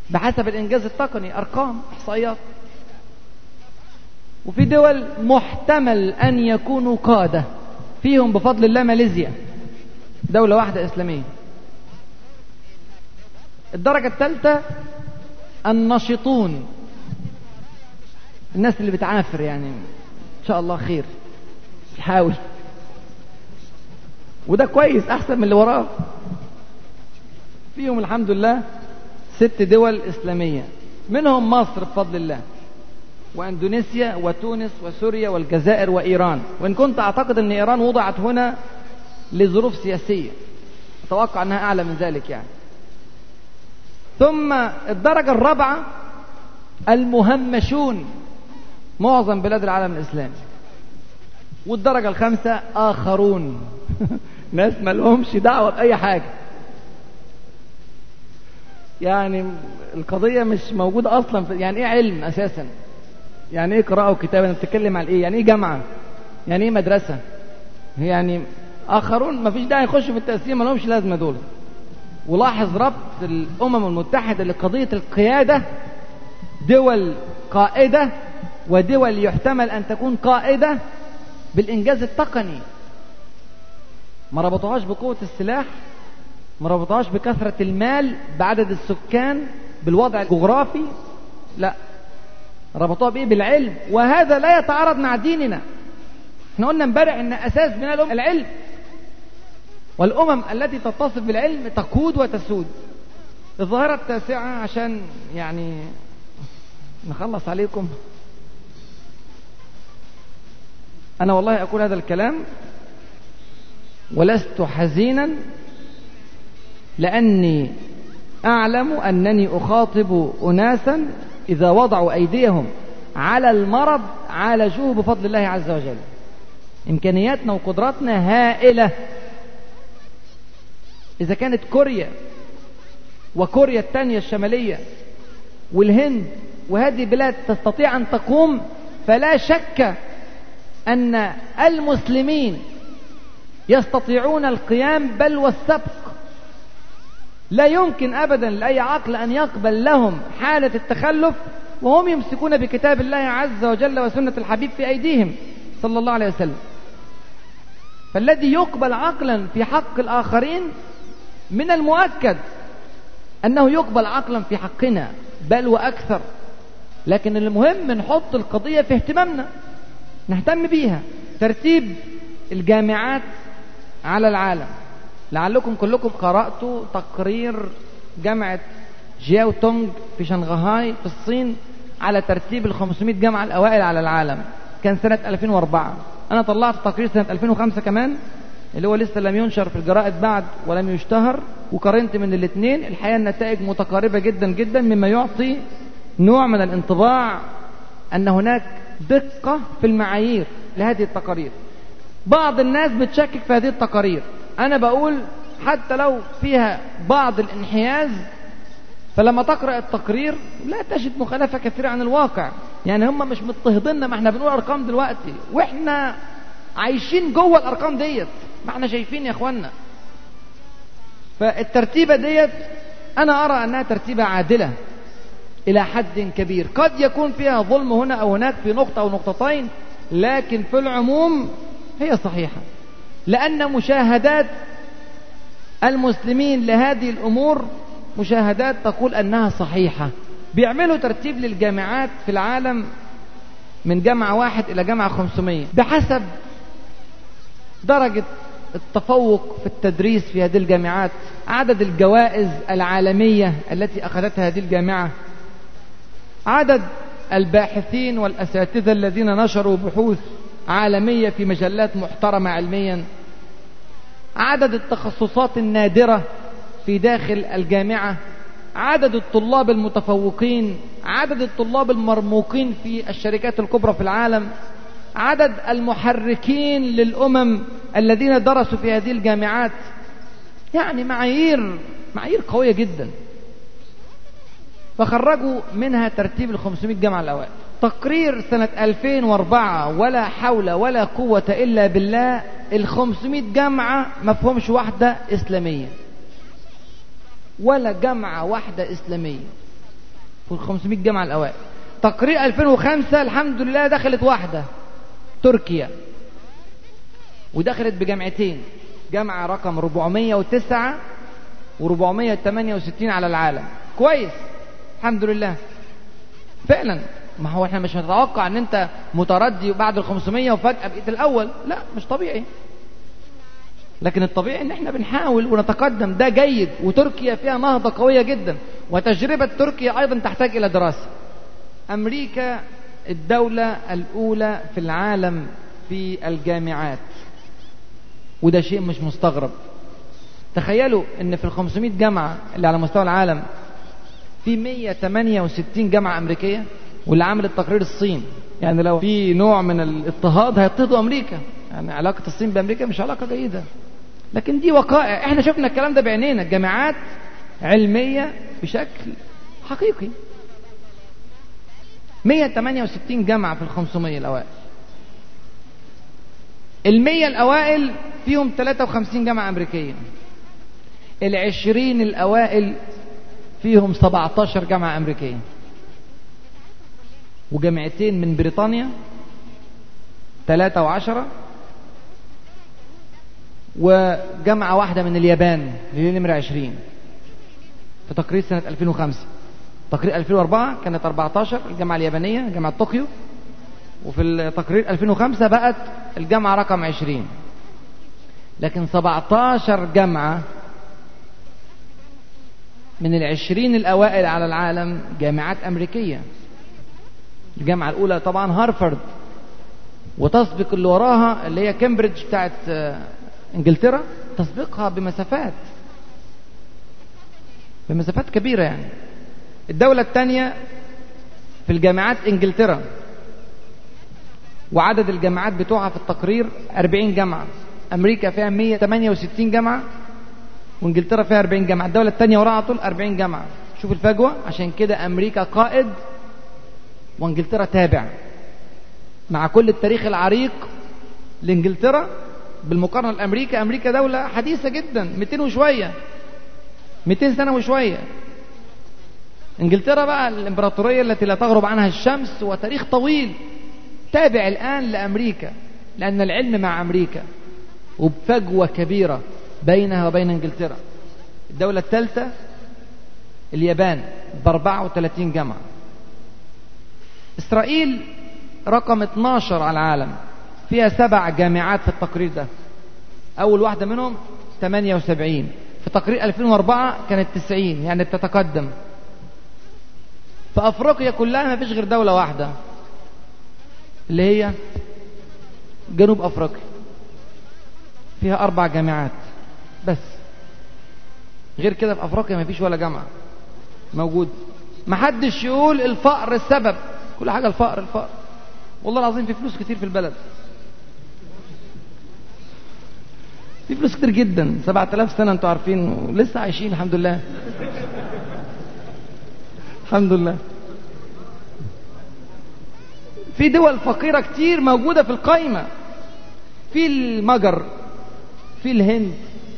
بحسب الإنجاز التقني أرقام إحصائيات. وفي دول محتمل أن يكونوا قادة. فيهم بفضل الله ماليزيا. دولة واحدة إسلامية. الدرجة الثالثة النشطون الناس اللي بتعافر يعني. إن شاء الله خير. حاول وده كويس أحسن من اللي وراه. فيهم الحمد لله ست دول إسلامية منهم مصر بفضل الله وأندونيسيا وتونس وسوريا والجزائر وإيران. وإن كنت أعتقد أن إيران وضعت هنا لظروف سياسية. أتوقع أنها أعلى من ذلك يعني. ثم الدرجة الرابعة المهمشون معظم بلاد العالم الإسلامي. والدرجة الخامسة آخرون. ناس ما لهمش دعوة بأي حاجة. يعني القضية مش موجودة أصلا يعني إيه علم أساسا؟ يعني إيه قراءة وكتابة؟ أنت بتتكلم على إيه؟ يعني إيه جامعة؟ يعني إيه مدرسة؟ يعني آخرون ما فيش داعي يخشوا في التقسيم ما لهمش لازمة دول. ولاحظ ربط الأمم المتحدة لقضية القيادة دول قائدة ودول يحتمل أن تكون قائدة بالإنجاز التقني. ما ربطوهاش بقوة السلاح ما ربطوهاش بكثرة المال بعدد السكان بالوضع الجغرافي لا. ربطوها بإيه؟ بالعلم. وهذا لا يتعارض مع ديننا. إحنا قلنا امبارح إن أساس بناء الأمم العلم. والأمم التي تتصف بالعلم تقود وتسود. الظاهرة التاسعة عشان يعني نخلص عليكم. أنا والله أقول هذا الكلام ولست حزينا لأني أعلم أنني أخاطب أناسا إذا وضعوا أيديهم على المرض عالجوه بفضل الله عز وجل. إمكانياتنا وقدراتنا هائلة. إذا كانت كوريا وكوريا الثانية الشمالية والهند وهذه بلاد تستطيع أن تقوم فلا شك أن المسلمين يستطيعون القيام بل والسبق. لا يمكن أبدا لأي عقل أن يقبل لهم حالة التخلف وهم يمسكون بكتاب الله عز وجل وسنة الحبيب في أيديهم صلى الله عليه وسلم. فالذي يقبل عقلا في حق الآخرين من المؤكد أنه يقبل عقلا في حقنا بل وأكثر. لكن المهم نحط القضية في اهتمامنا. نهتم بيها. ترتيب الجامعات على العالم. لعلكم كلكم قرأتوا تقرير جامعة جياو تونغ في شنغهاي في الصين على ترتيب ال 500 جامعة الأوائل على العالم. كان سنة 2004 أنا طلعت تقرير سنة 2005 كمان اللي هو لسه لم ينشر في الجرائد بعد ولم يشتهر وقارنت من الاثنين. الحقيقة النتائج متقاربة جدا جدا مما يعطي نوع من الانطباع أن هناك دقة في المعايير لهذه التقارير. بعض الناس بتشكك في هذه التقارير. أنا بقول حتى لو فيها بعض الانحياز فلما تقرأ التقرير لا تجد مخالفة كثيرة عن الواقع. يعني هم مش مضطهديننا ما إحنا بنقول أرقام دلوقتي. وإحنا عايشين جوه الأرقام ديت. ما إحنا شايفين يا اخوانا فالترتيبة ديت أنا أرى أنها ترتيبة عادلة. إلى حد كبير. قد يكون فيها ظلم هنا أو هناك في نقطة أو نقطتين لكن في العموم هي صحيحة. لأن مشاهدات المسلمين لهذه الأمور مشاهدات تقول أنها صحيحة. بيعملوا ترتيب للجامعات في العالم من جامعة واحد إلى جامعة 500 بحسب درجة التفوق في التدريس في هذه الجامعات عدد الجوائز العالمية التي أخذتها هذه الجامعة عدد الباحثين والأساتذة الذين نشروا بحوث عالمية في مجلات محترمة علميا. عدد التخصصات النادرة في داخل الجامعة. عدد الطلاب المتفوقين. عدد الطلاب المرموقين في الشركات الكبرى في العالم. عدد المحركين للأمم الذين درسوا في هذه الجامعات. يعني معايير معايير قوية جدا. فخرجوا منها ترتيب ال 500 جامعة الأوائل. تقرير سنة 2004 ولا حول ولا قوة إلا بالله ال 500 جامعة ما فيهمش واحدة إسلامية. ولا جامعة واحدة إسلامية. في ال 500 جامعة الأوائل. تقرير 2005 الحمد لله دخلت واحدة تركيا. ودخلت بجامعتين. جامعة رقم 409 و468 على العالم. كويس. الحمد لله. فعلا. ما هو إحنا مش هنتوقع إن أنت متردي بعد ال 500 وفجأة بقيت الأول. لا مش طبيعي. لكن الطبيعي إن إحنا بنحاول ونتقدم. ده جيد. وتركيا فيها نهضة قوية جدا. وتجربة تركيا أيضا تحتاج إلى دراسة. أمريكا الدولة الأولى في العالم في الجامعات. وده شيء مش مستغرب. تخيلوا إن في ال 500 جامعة اللي على مستوى العالم في 168 جامعة أمريكية واللي عامل التقرير الصين. يعني لو في نوع من الاضطهاد هيضطهدوا أمريكا. يعني علاقة الصين بأمريكا مش علاقة جيدة. لكن دي وقائع. إحنا شفنا الكلام ده بعينينا. جامعات علمية بشكل حقيقي. 168 جامعة في ال 500 الأوائل. المية الأوائل فيهم 53 جامعة أمريكية. العشرين الأوائل فيهم 17 جامعة أمريكية. وجامعتين من بريطانيا ثلاثة وعشرة وجامعة واحدة من اليابان اللي نمرة 20 في تقرير سنة 2005 تقرير 2004 كانت 14 الجامعة اليابانية جامعة طوكيو. وفي التقرير 2005 بقت الجامعة رقم 20 لكن 17 جامعة من العشرين الأوائل على العالم جامعات أمريكية. الجامعة الأولى طبعا هارفارد. وتسبق اللي وراها اللي هي كامبريدج بتاعت إنجلترا تسبقها بمسافات. بمسافات كبيرة يعني. الدولة الثانية في الجامعات إنجلترا. وعدد الجامعات بتوعها في التقرير 40 جامعة. أمريكا فيها 168 جامعة. وإنجلترا فيها 40 جامعة الدولة الثانية وراها طول 40 جامعة. شوف الفجوة عشان كده أمريكا قائد وإنجلترا تابع. مع كل التاريخ العريق لإنجلترا بالمقارنة لأمريكا أمريكا دولة حديثة جدا 200 وشوية. 200 سنة وشوية. إنجلترا بقى الإمبراطورية التي لا تغرب عنها الشمس وتاريخ طويل. تابع الآن لأمريكا لأن العلم مع أمريكا. وبفجوة كبيرة. بينها وبين انجلترا. الدولة الثالثة اليابان ب 34 جامعة. إسرائيل رقم 12 على العالم. فيها سبع جامعات في التقرير ده. أول واحدة منهم 78 في تقرير 2004 كانت 90 يعني بتتقدم. في أفريقيا كلها ما فيش غير دولة واحدة. اللي هي جنوب أفريقيا. فيها أربع جامعات. بس. غير كده في أفريقيا ما فيش ولا جامعة. موجود. محدش يقول الفقر السبب. كل حاجة الفقر الفقر. والله العظيم في فلوس كتير في البلد. في فلوس كتير جدا. 7000 سنة أنتوا عارفين. ولسه عايشين الحمد لله. الحمد لله. في دول فقيرة كتير موجودة في القائمة في المجر. في الهند.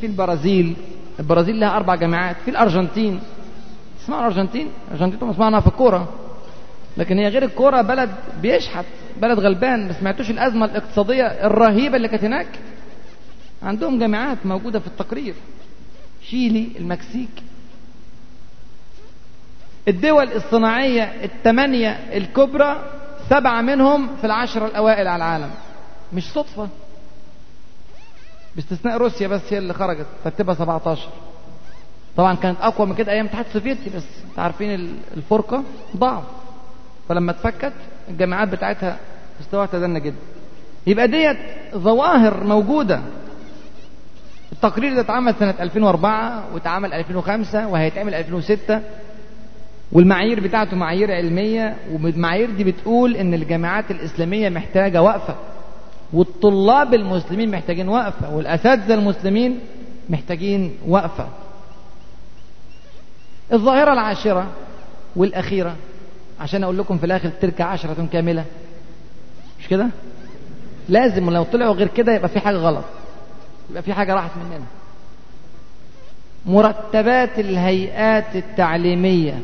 في البرازيل. البرازيل لها أربع جامعات. في الأرجنتين. تسمعوا الأرجنتين الأرجنتين طبعا سمعنا في الكورة. لكن هي غير الكورة بلد بيشحت بلد غلبان. ما سمعتوش الأزمة الاقتصادية الرهيبة اللي كانت هناك؟ عندهم جامعات موجودة في التقرير. شيلي المكسيك. الدول الصناعية الثمانية الكبرى سبعة منهم في العشرة الأوائل على العالم. مش صدفة. باستثناء روسيا بس هي اللي خرجت ترتيبها 17 طبعا كانت أقوى من كده أيام الاتحاد السوفيتي بس عارفين الفرقة ضعف فلما اتفكت الجامعات بتاعتها مستواها تدنى جدا. يبقى ديت ظواهر موجودة. التقرير ده اتعمل سنة 2004 واتعمل 2005 وهيتعمل 2006 والمعايير بتاعته معايير علمية والمعايير دي بتقول إن الجامعات الإسلامية محتاجة وقفة. والطلاب المسلمين محتاجين وقفة والأساتذة المسلمين محتاجين وقفة. الظاهرة العاشرة والأخيرة عشان أقول لكم في الآخر تلك عشرة كاملة. مش كده؟ لازم لو طلعوا غير كده يبقى في حاجة غلط يبقى في حاجة راحت مننا. مرتبات الهيئات التعليمية.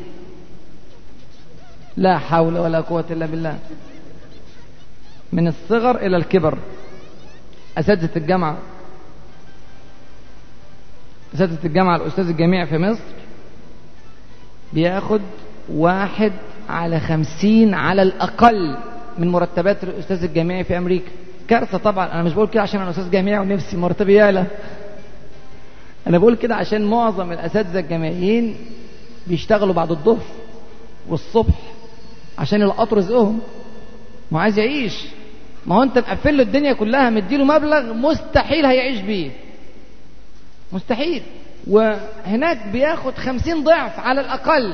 لا حول ولا قوة إلا بالله. من الصغر إلى الكبر. أساتذة الجامعة. أساتذة الجامعة الأستاذ الجامعي في مصر بياخد واحد على خمسين على الأقل من مرتبات الأستاذ الجامعي في أمريكا. كارثة طبعا. أنا مش بقول كده عشان أنا أستاذ جامعي ونفسي مرتبي يعلى. أنا بقول كده عشان معظم الأساتذة الجامعيين بيشتغلوا بعد الظهر والصبح عشان يلقطوا رزقهم ما عايز يعيش. ما هو انت مقفل له الدنيا كلها مديله مبلغ مستحيل هيعيش بيه. مستحيل. وهناك بياخد خمسين ضعف على الأقل.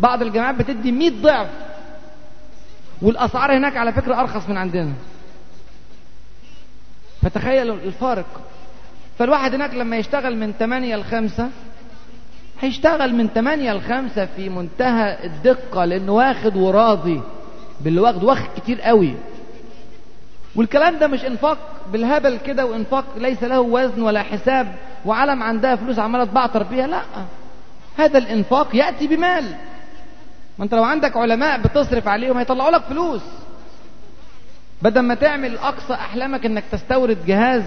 بعض الجامعات بتدي مئة ضعف. والأسعار هناك على فكرة أرخص من عندنا. فتخيلوا الفارق. فالواحد هناك لما يشتغل من 8 ل 5 هيشتغل من 8 ل 5 في منتهى الدقة لأنه واخد وراضي. باللي واخد واخد كتير قوي. والكلام ده مش انفاق بالهبل كده وانفاق ليس له وزن ولا حساب وعالم عندها فلوس عمالة تبعتر بيها لا. هذا الانفاق يأتي بمال. ما انت لو عندك علماء بتصرف عليهم هيطلعوا لك فلوس. بدل ما تعمل أقصى أحلامك إنك تستورد جهاز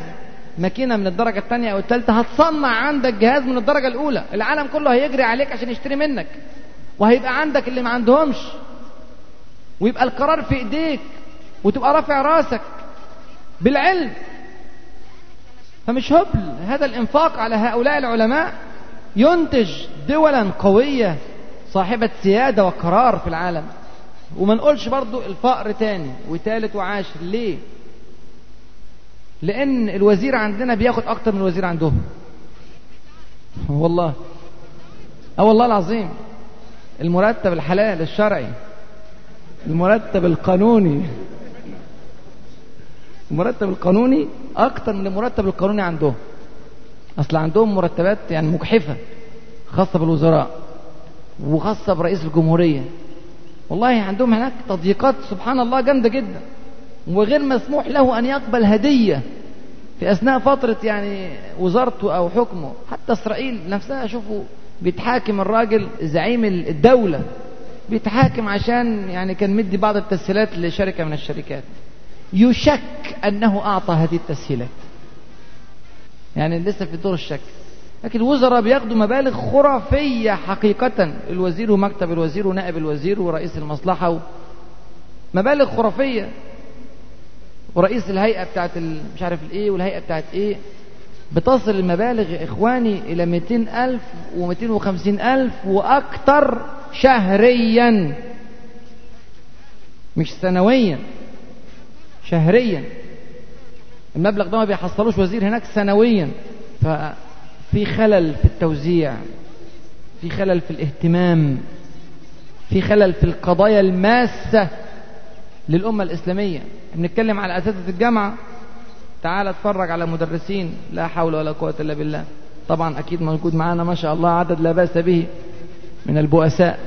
ماكينة من الدرجة الثانية أو الثالثه هتصنع عندك جهاز من الدرجة الأولى. العالم كله هيجري عليك عشان يشتري منك. وهيبقى عندك اللي ما عندهمش. ويبقى القرار في إيديك. وتبقى رافع راسك بالعلم. فمش هبل. هذا الإنفاق على هؤلاء العلماء ينتج دولا قوية صاحبة سيادة وقرار في العالم. وما نقولش برضو الفقر تاني وتالت وعاشر. ليه؟ لأن الوزير عندنا بياخد أكتر من الوزير عندهم. والله. آه والله العظيم. المرتب الحلال الشرعي المرتب القانوني المرتب القانوني أكتر من المرتب القانوني عندهم. أصل عندهم مرتبات يعني مجحفه خاصة بالوزراء وخاصة برئيس الجمهورية. والله عندهم هناك تضييقات سبحان الله جامدة جدا وغير مسموح له أن يقبل هدية في أثناء فترة يعني وزارته أو حكمه. حتى إسرائيل نفسها شوفوا بيتحاكم الراجل زعيم الدولة بيتحاكم عشان يعني كان مدي بعض التسهيلات لشركة من الشركات. يشك أنه أعطى هذه التسهيلات. يعني لسه في دور الشك. لكن الوزراء بياخدوا مبالغ خرافية حقيقة. الوزير ومكتب الوزير ونائب الوزير ورئيس المصلحة و... مبالغ خرافية. ورئيس الهيئة بتاعت ال... مش عارف الايه والهيئة بتاعت إيه. بتصل المبالغ إخواني إلى 200 ألف و250 ألف وأكثر شهريا. مش سنويا. شهريا. المبلغ ده ما بيحصلوش وزير هناك سنويا. ففي خلل في التوزيع في خلل في الاهتمام في خلل في القضايا الماسة للأمة الإسلامية. بنتكلم على أساتذة الجامعة. تعال اتفرج على مدرسين. لا حول ولا قوة إلا بالله. طبعا أكيد موجود معانا ما شاء الله عدد لا بأس به من البؤساء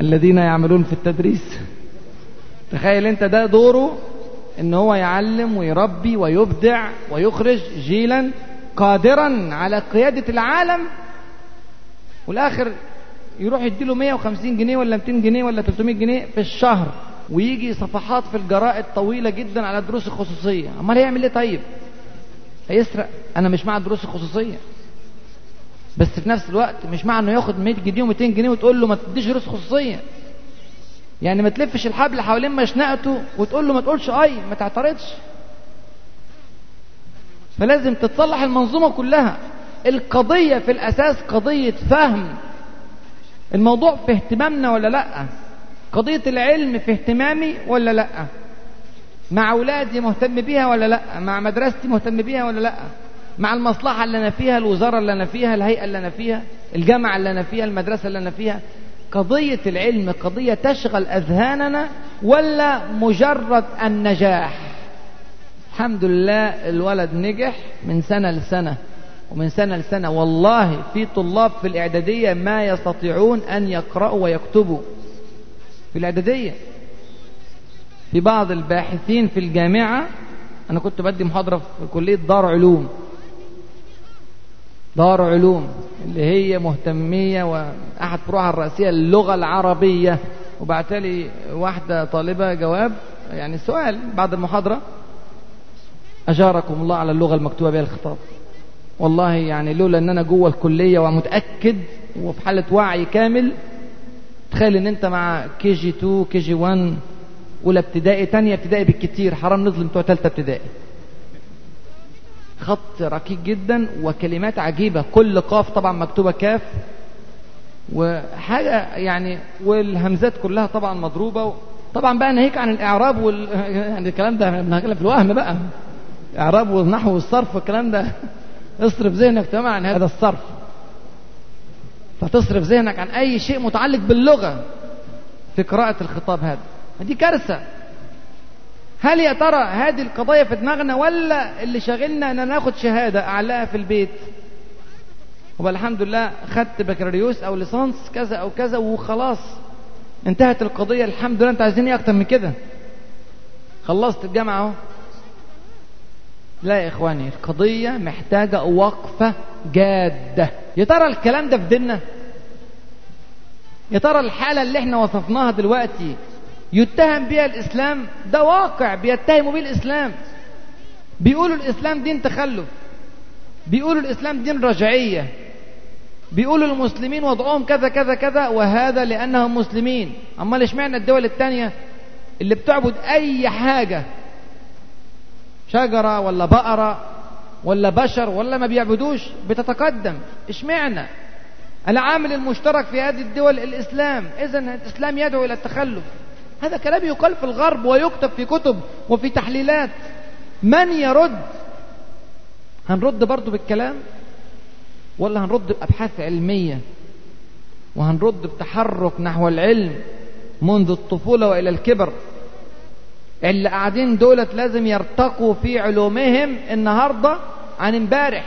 الذين يعملون في التدريس. تخيل أنت ده دوره إن هو يعلم ويربي ويبدع ويخرج جيلا قادرا على قيادة العالم. والآخر يروح يديله 150 جنيه ولا 200 جنيه ولا 300 جنيه في الشهر ويجي صفحات في الجرائد طويلة جدا على الدروس الخصوصية أمال هيعمل إيه طيب؟ هيسرق. أنا مش مع الدروس الخصوصية بس في نفس الوقت مش مع إنه ياخد 100 جنيه و200 جنيه وتقول له ما تديش دروس خصوصية. يعني ما تلفش الحبل حوالين مشنقته وتقول له ما تقولش أي ما تعترضش. فلازم تتصلح المنظومة كلها. القضية في الأساس قضية فهم. الموضوع في اهتمامنا ولا لأ؟ قضية العلم في اهتمامي ولا لأ؟ مع أولادي مهتم بيها ولا لأ؟ مع مدرستي مهتم بيها ولا لأ؟ مع المصلحة اللي أنا فيها الوزارة اللي أنا فيها الهيئة اللي أنا فيها الجامعة اللي أنا فيها المدرسة اللي أنا فيها؟ قضية العلم قضية تشغل أذهاننا ولا مجرد النجاح؟ الحمد لله الولد نجح من سنة لسنة ومن سنة لسنة. والله في طلاب في الإعدادية ما يستطيعون أن يقرأوا ويكتبوا. في الإعدادية. في بعض الباحثين في الجامعة أنا كنت بدي محاضرة في كلية دار علوم. دار علوم اللي هي مهتمية وأحد فروعها الرئيسية اللغة العربية. وبعت لي واحدة طالبة جواب يعني سؤال بعد المحاضرة. أجاركم الله على اللغة المكتوبة بها الخطاب. والله يعني لولا إن أنا جوه الكلية ومتأكد وفي حالة وعي كامل تخيل إن أنت مع كي جي 2 كي جي 1 أولى ابتدائي تانية ابتدائي بالكتير حرام نظلم بتوع تالتة ابتدائي. خط ركيك جدا وكلمات عجيبة. كل قاف طبعا مكتوبة كاف. وحاجة يعني والهمزات كلها طبعا مضروبة. طبعا بقى ناهيك عن الإعراب وال يعني الكلام ده. بنتكلم في الوهم بقى. إعراب والنحو والصرف والكلام ده. اصرف ذهنك تماما عن هذا الصرف. فتصرف ذهنك عن أي شيء متعلق باللغة في قراءة الخطاب هذا. دي كارثة. هل يا ترى هذه القضايا في دماغنا ولا اللي شاغلنا ان ناخد شهادة أعلاها في البيت؟ والحمد لله خدت بكالوريوس أو ليسانس كذا أو كذا وخلاص. انتهت القضية الحمد لله. أنت عايزين إيه أكتر من كده؟ خلصت الجامعة أهو. لا يا إخواني القضية محتاجة وقفة جادة. يا ترى الكلام ده في ديننا؟ يا ترى الحالة اللي إحنا وصفناها دلوقتي يتهم بها الإسلام. ده واقع بيتهموا به الإسلام. بيقولوا الإسلام دين تخلف. بيقولوا الإسلام دين رجعية. بيقولوا المسلمين وضعهم كذا كذا كذا وهذا لأنهم مسلمين. أما إشمعنى الدول التانية اللي بتعبد أي حاجة؟ شجرة ولا بقرة ولا بشر ولا ما بيعبدوش بتتقدم. إشمعنى؟ العامل المشترك في هذه الدول الإسلام. إذا الإسلام يدعو إلى التخلف. هذا كلام يقال في الغرب ويكتب في كتب وفي تحليلات. من يرد؟ هنرد برضو بالكلام؟ ولا هنرد بأبحاث علمية؟ وهنرد بتحرك نحو العلم منذ الطفولة وإلى الكبر؟ اللي قاعدين دولت لازم يرتقوا في علومهم النهاردة عن امبارح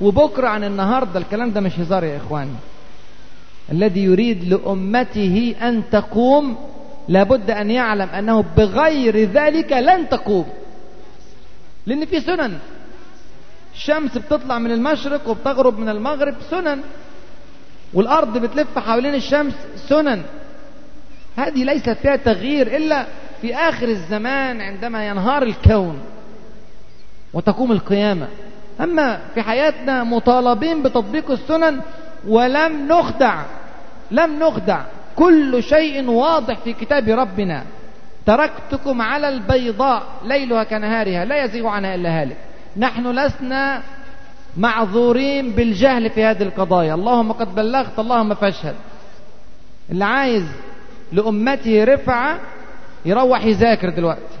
وبكرة عن النهاردة. الكلام ده مش هزار يا إخواني. الذي يريد لأمته أن تقوم لابد أن يعلم أنه بغير ذلك لن تقوم. لأن في سنن. الشمس بتطلع من المشرق وبتغرب من المغرب سنن. والأرض بتلف حوالين الشمس سنن. هذه ليست فيها تغيير إلا في آخر الزمان عندما ينهار الكون وتقوم القيامة. أما في حياتنا مطالبين بتطبيق السنن ولم نخدع لم نخدع. كل شيء واضح في كتاب ربنا. تركتكم على البيضاء ليلها كنهارها لا يزيغ عنها إلا هالك. نحن لسنا معذورين بالجهل في هذه القضايا. اللهم قد بلغت اللهم فاشهد. اللي عايز لأمته رفعة يروح يذاكر دلوقتي.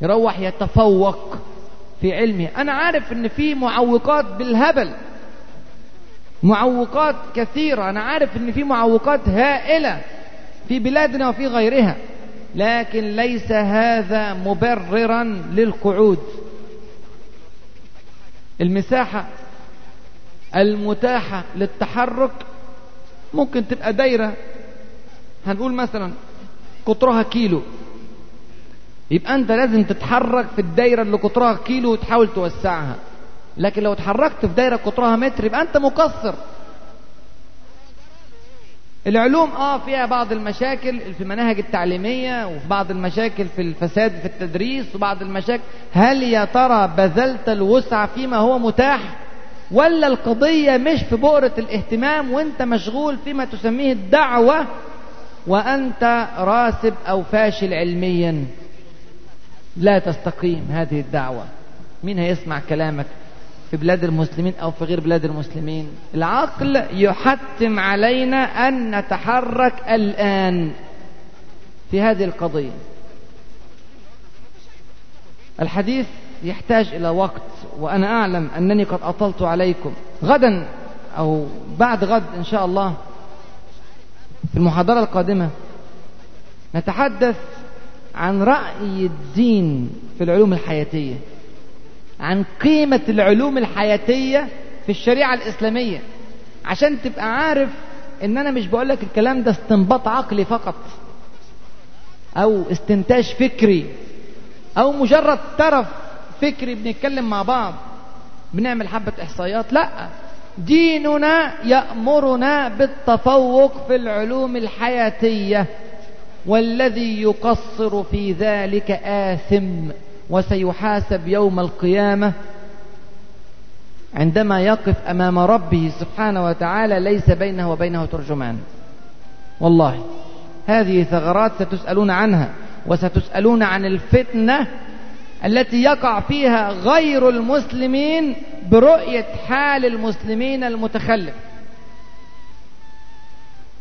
يروح يتفوق في علمه. أنا عارف إن في معوقات بالهبل. معوقات كثيرة. أنا عارف إن في معوقات هائلة في بلادنا وفي غيرها لكن ليس هذا مبررا للقعود. المساحة المتاحة للتحرك ممكن تبقى دايرة. هنقول مثلا قطرها كيلو. يبقى أنت لازم تتحرك في الدايرة اللي قطرها كيلو وتحاول توسعها. لكن لو اتحركت في دايرة قطرها متر يبقى أنت مقصر العلوم آه فيها بعض المشاكل في المناهج التعليمية وفي بعض المشاكل في الفساد في التدريس وبعض المشاكل. هل يا ترى بذلت الوسع فيما هو متاح؟ ولا القضية مش في بؤرة الاهتمام وأنت مشغول فيما تسميه الدعوة وأنت راسب أو فاشل علميا؟ لا تستقيم هذه الدعوة. مين هيسمع كلامك؟ في بلاد المسلمين أو في غير بلاد المسلمين. العقل يحتم علينا أن نتحرك الآن في هذه القضية. الحديث يحتاج إلى وقت وأنا أعلم أنني قد أطلت عليكم. غدا أو بعد غد إن شاء الله في المحاضرة القادمة نتحدث عن رأي الدين في العلوم الحياتية. عن قيمة العلوم الحياتية في الشريعة الإسلامية. عشان تبقى عارف إن أنا مش بقول لك الكلام ده استنباط عقلي فقط أو استنتاج فكري أو مجرد طرف فكري بنتكلم مع بعض بنعمل حبة إحصائيات لأ. ديننا يأمرنا بالتفوق في العلوم الحياتية والذي يقصر في ذلك آثم. وسيحاسب يوم القيامة عندما يقف أمام ربه سبحانه وتعالى ليس بينه وبينه ترجمان. والله هذه ثغرات ستسألون عنها وستسألون عن الفتنة التي يقع فيها غير المسلمين برؤية حال المسلمين المتخلف.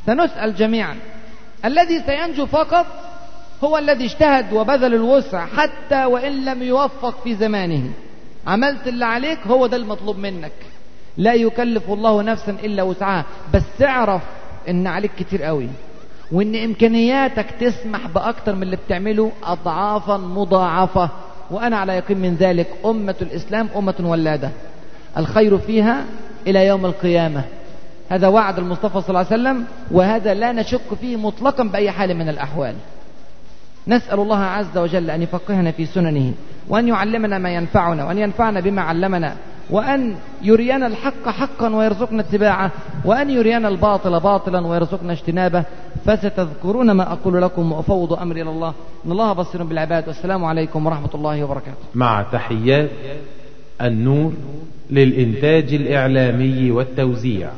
سنسأل جميعا الذي سينجو فقط هو الذي اجتهد وبذل الوسع حتى وإن لم يوفق في زمانه. عملت اللي عليك هو ده المطلوب منك. لا يكلف الله نفسا إلا وسعها. بس اعرف إن عليك كتير قوي. وإن إمكانياتك تسمح بأكتر من اللي بتعمله اضعافا مضاعفة. وأنا على يقين من ذلك. أمة الإسلام أمة ولادة. الخير فيها إلى يوم القيامة. هذا وعد المصطفى صلى الله عليه وسلم. وهذا لا نشك فيه مطلقا بأي حال من الأحوال. نسأل الله عز وجل أن يفقهنا في سننه وأن يعلمنا ما ينفعنا وأن ينفعنا بما علمنا وأن يرينا الحق حقا ويرزقنا اتباعه وأن يرينا الباطل باطلا ويرزقنا اجتنابه. فستذكرون ما أقول لكم وأفوض أمري إلى الله. إن الله بصير بالعباد. والسلام عليكم ورحمة الله وبركاته. مع تحيات النور للإنتاج الإعلامي والتوزيع.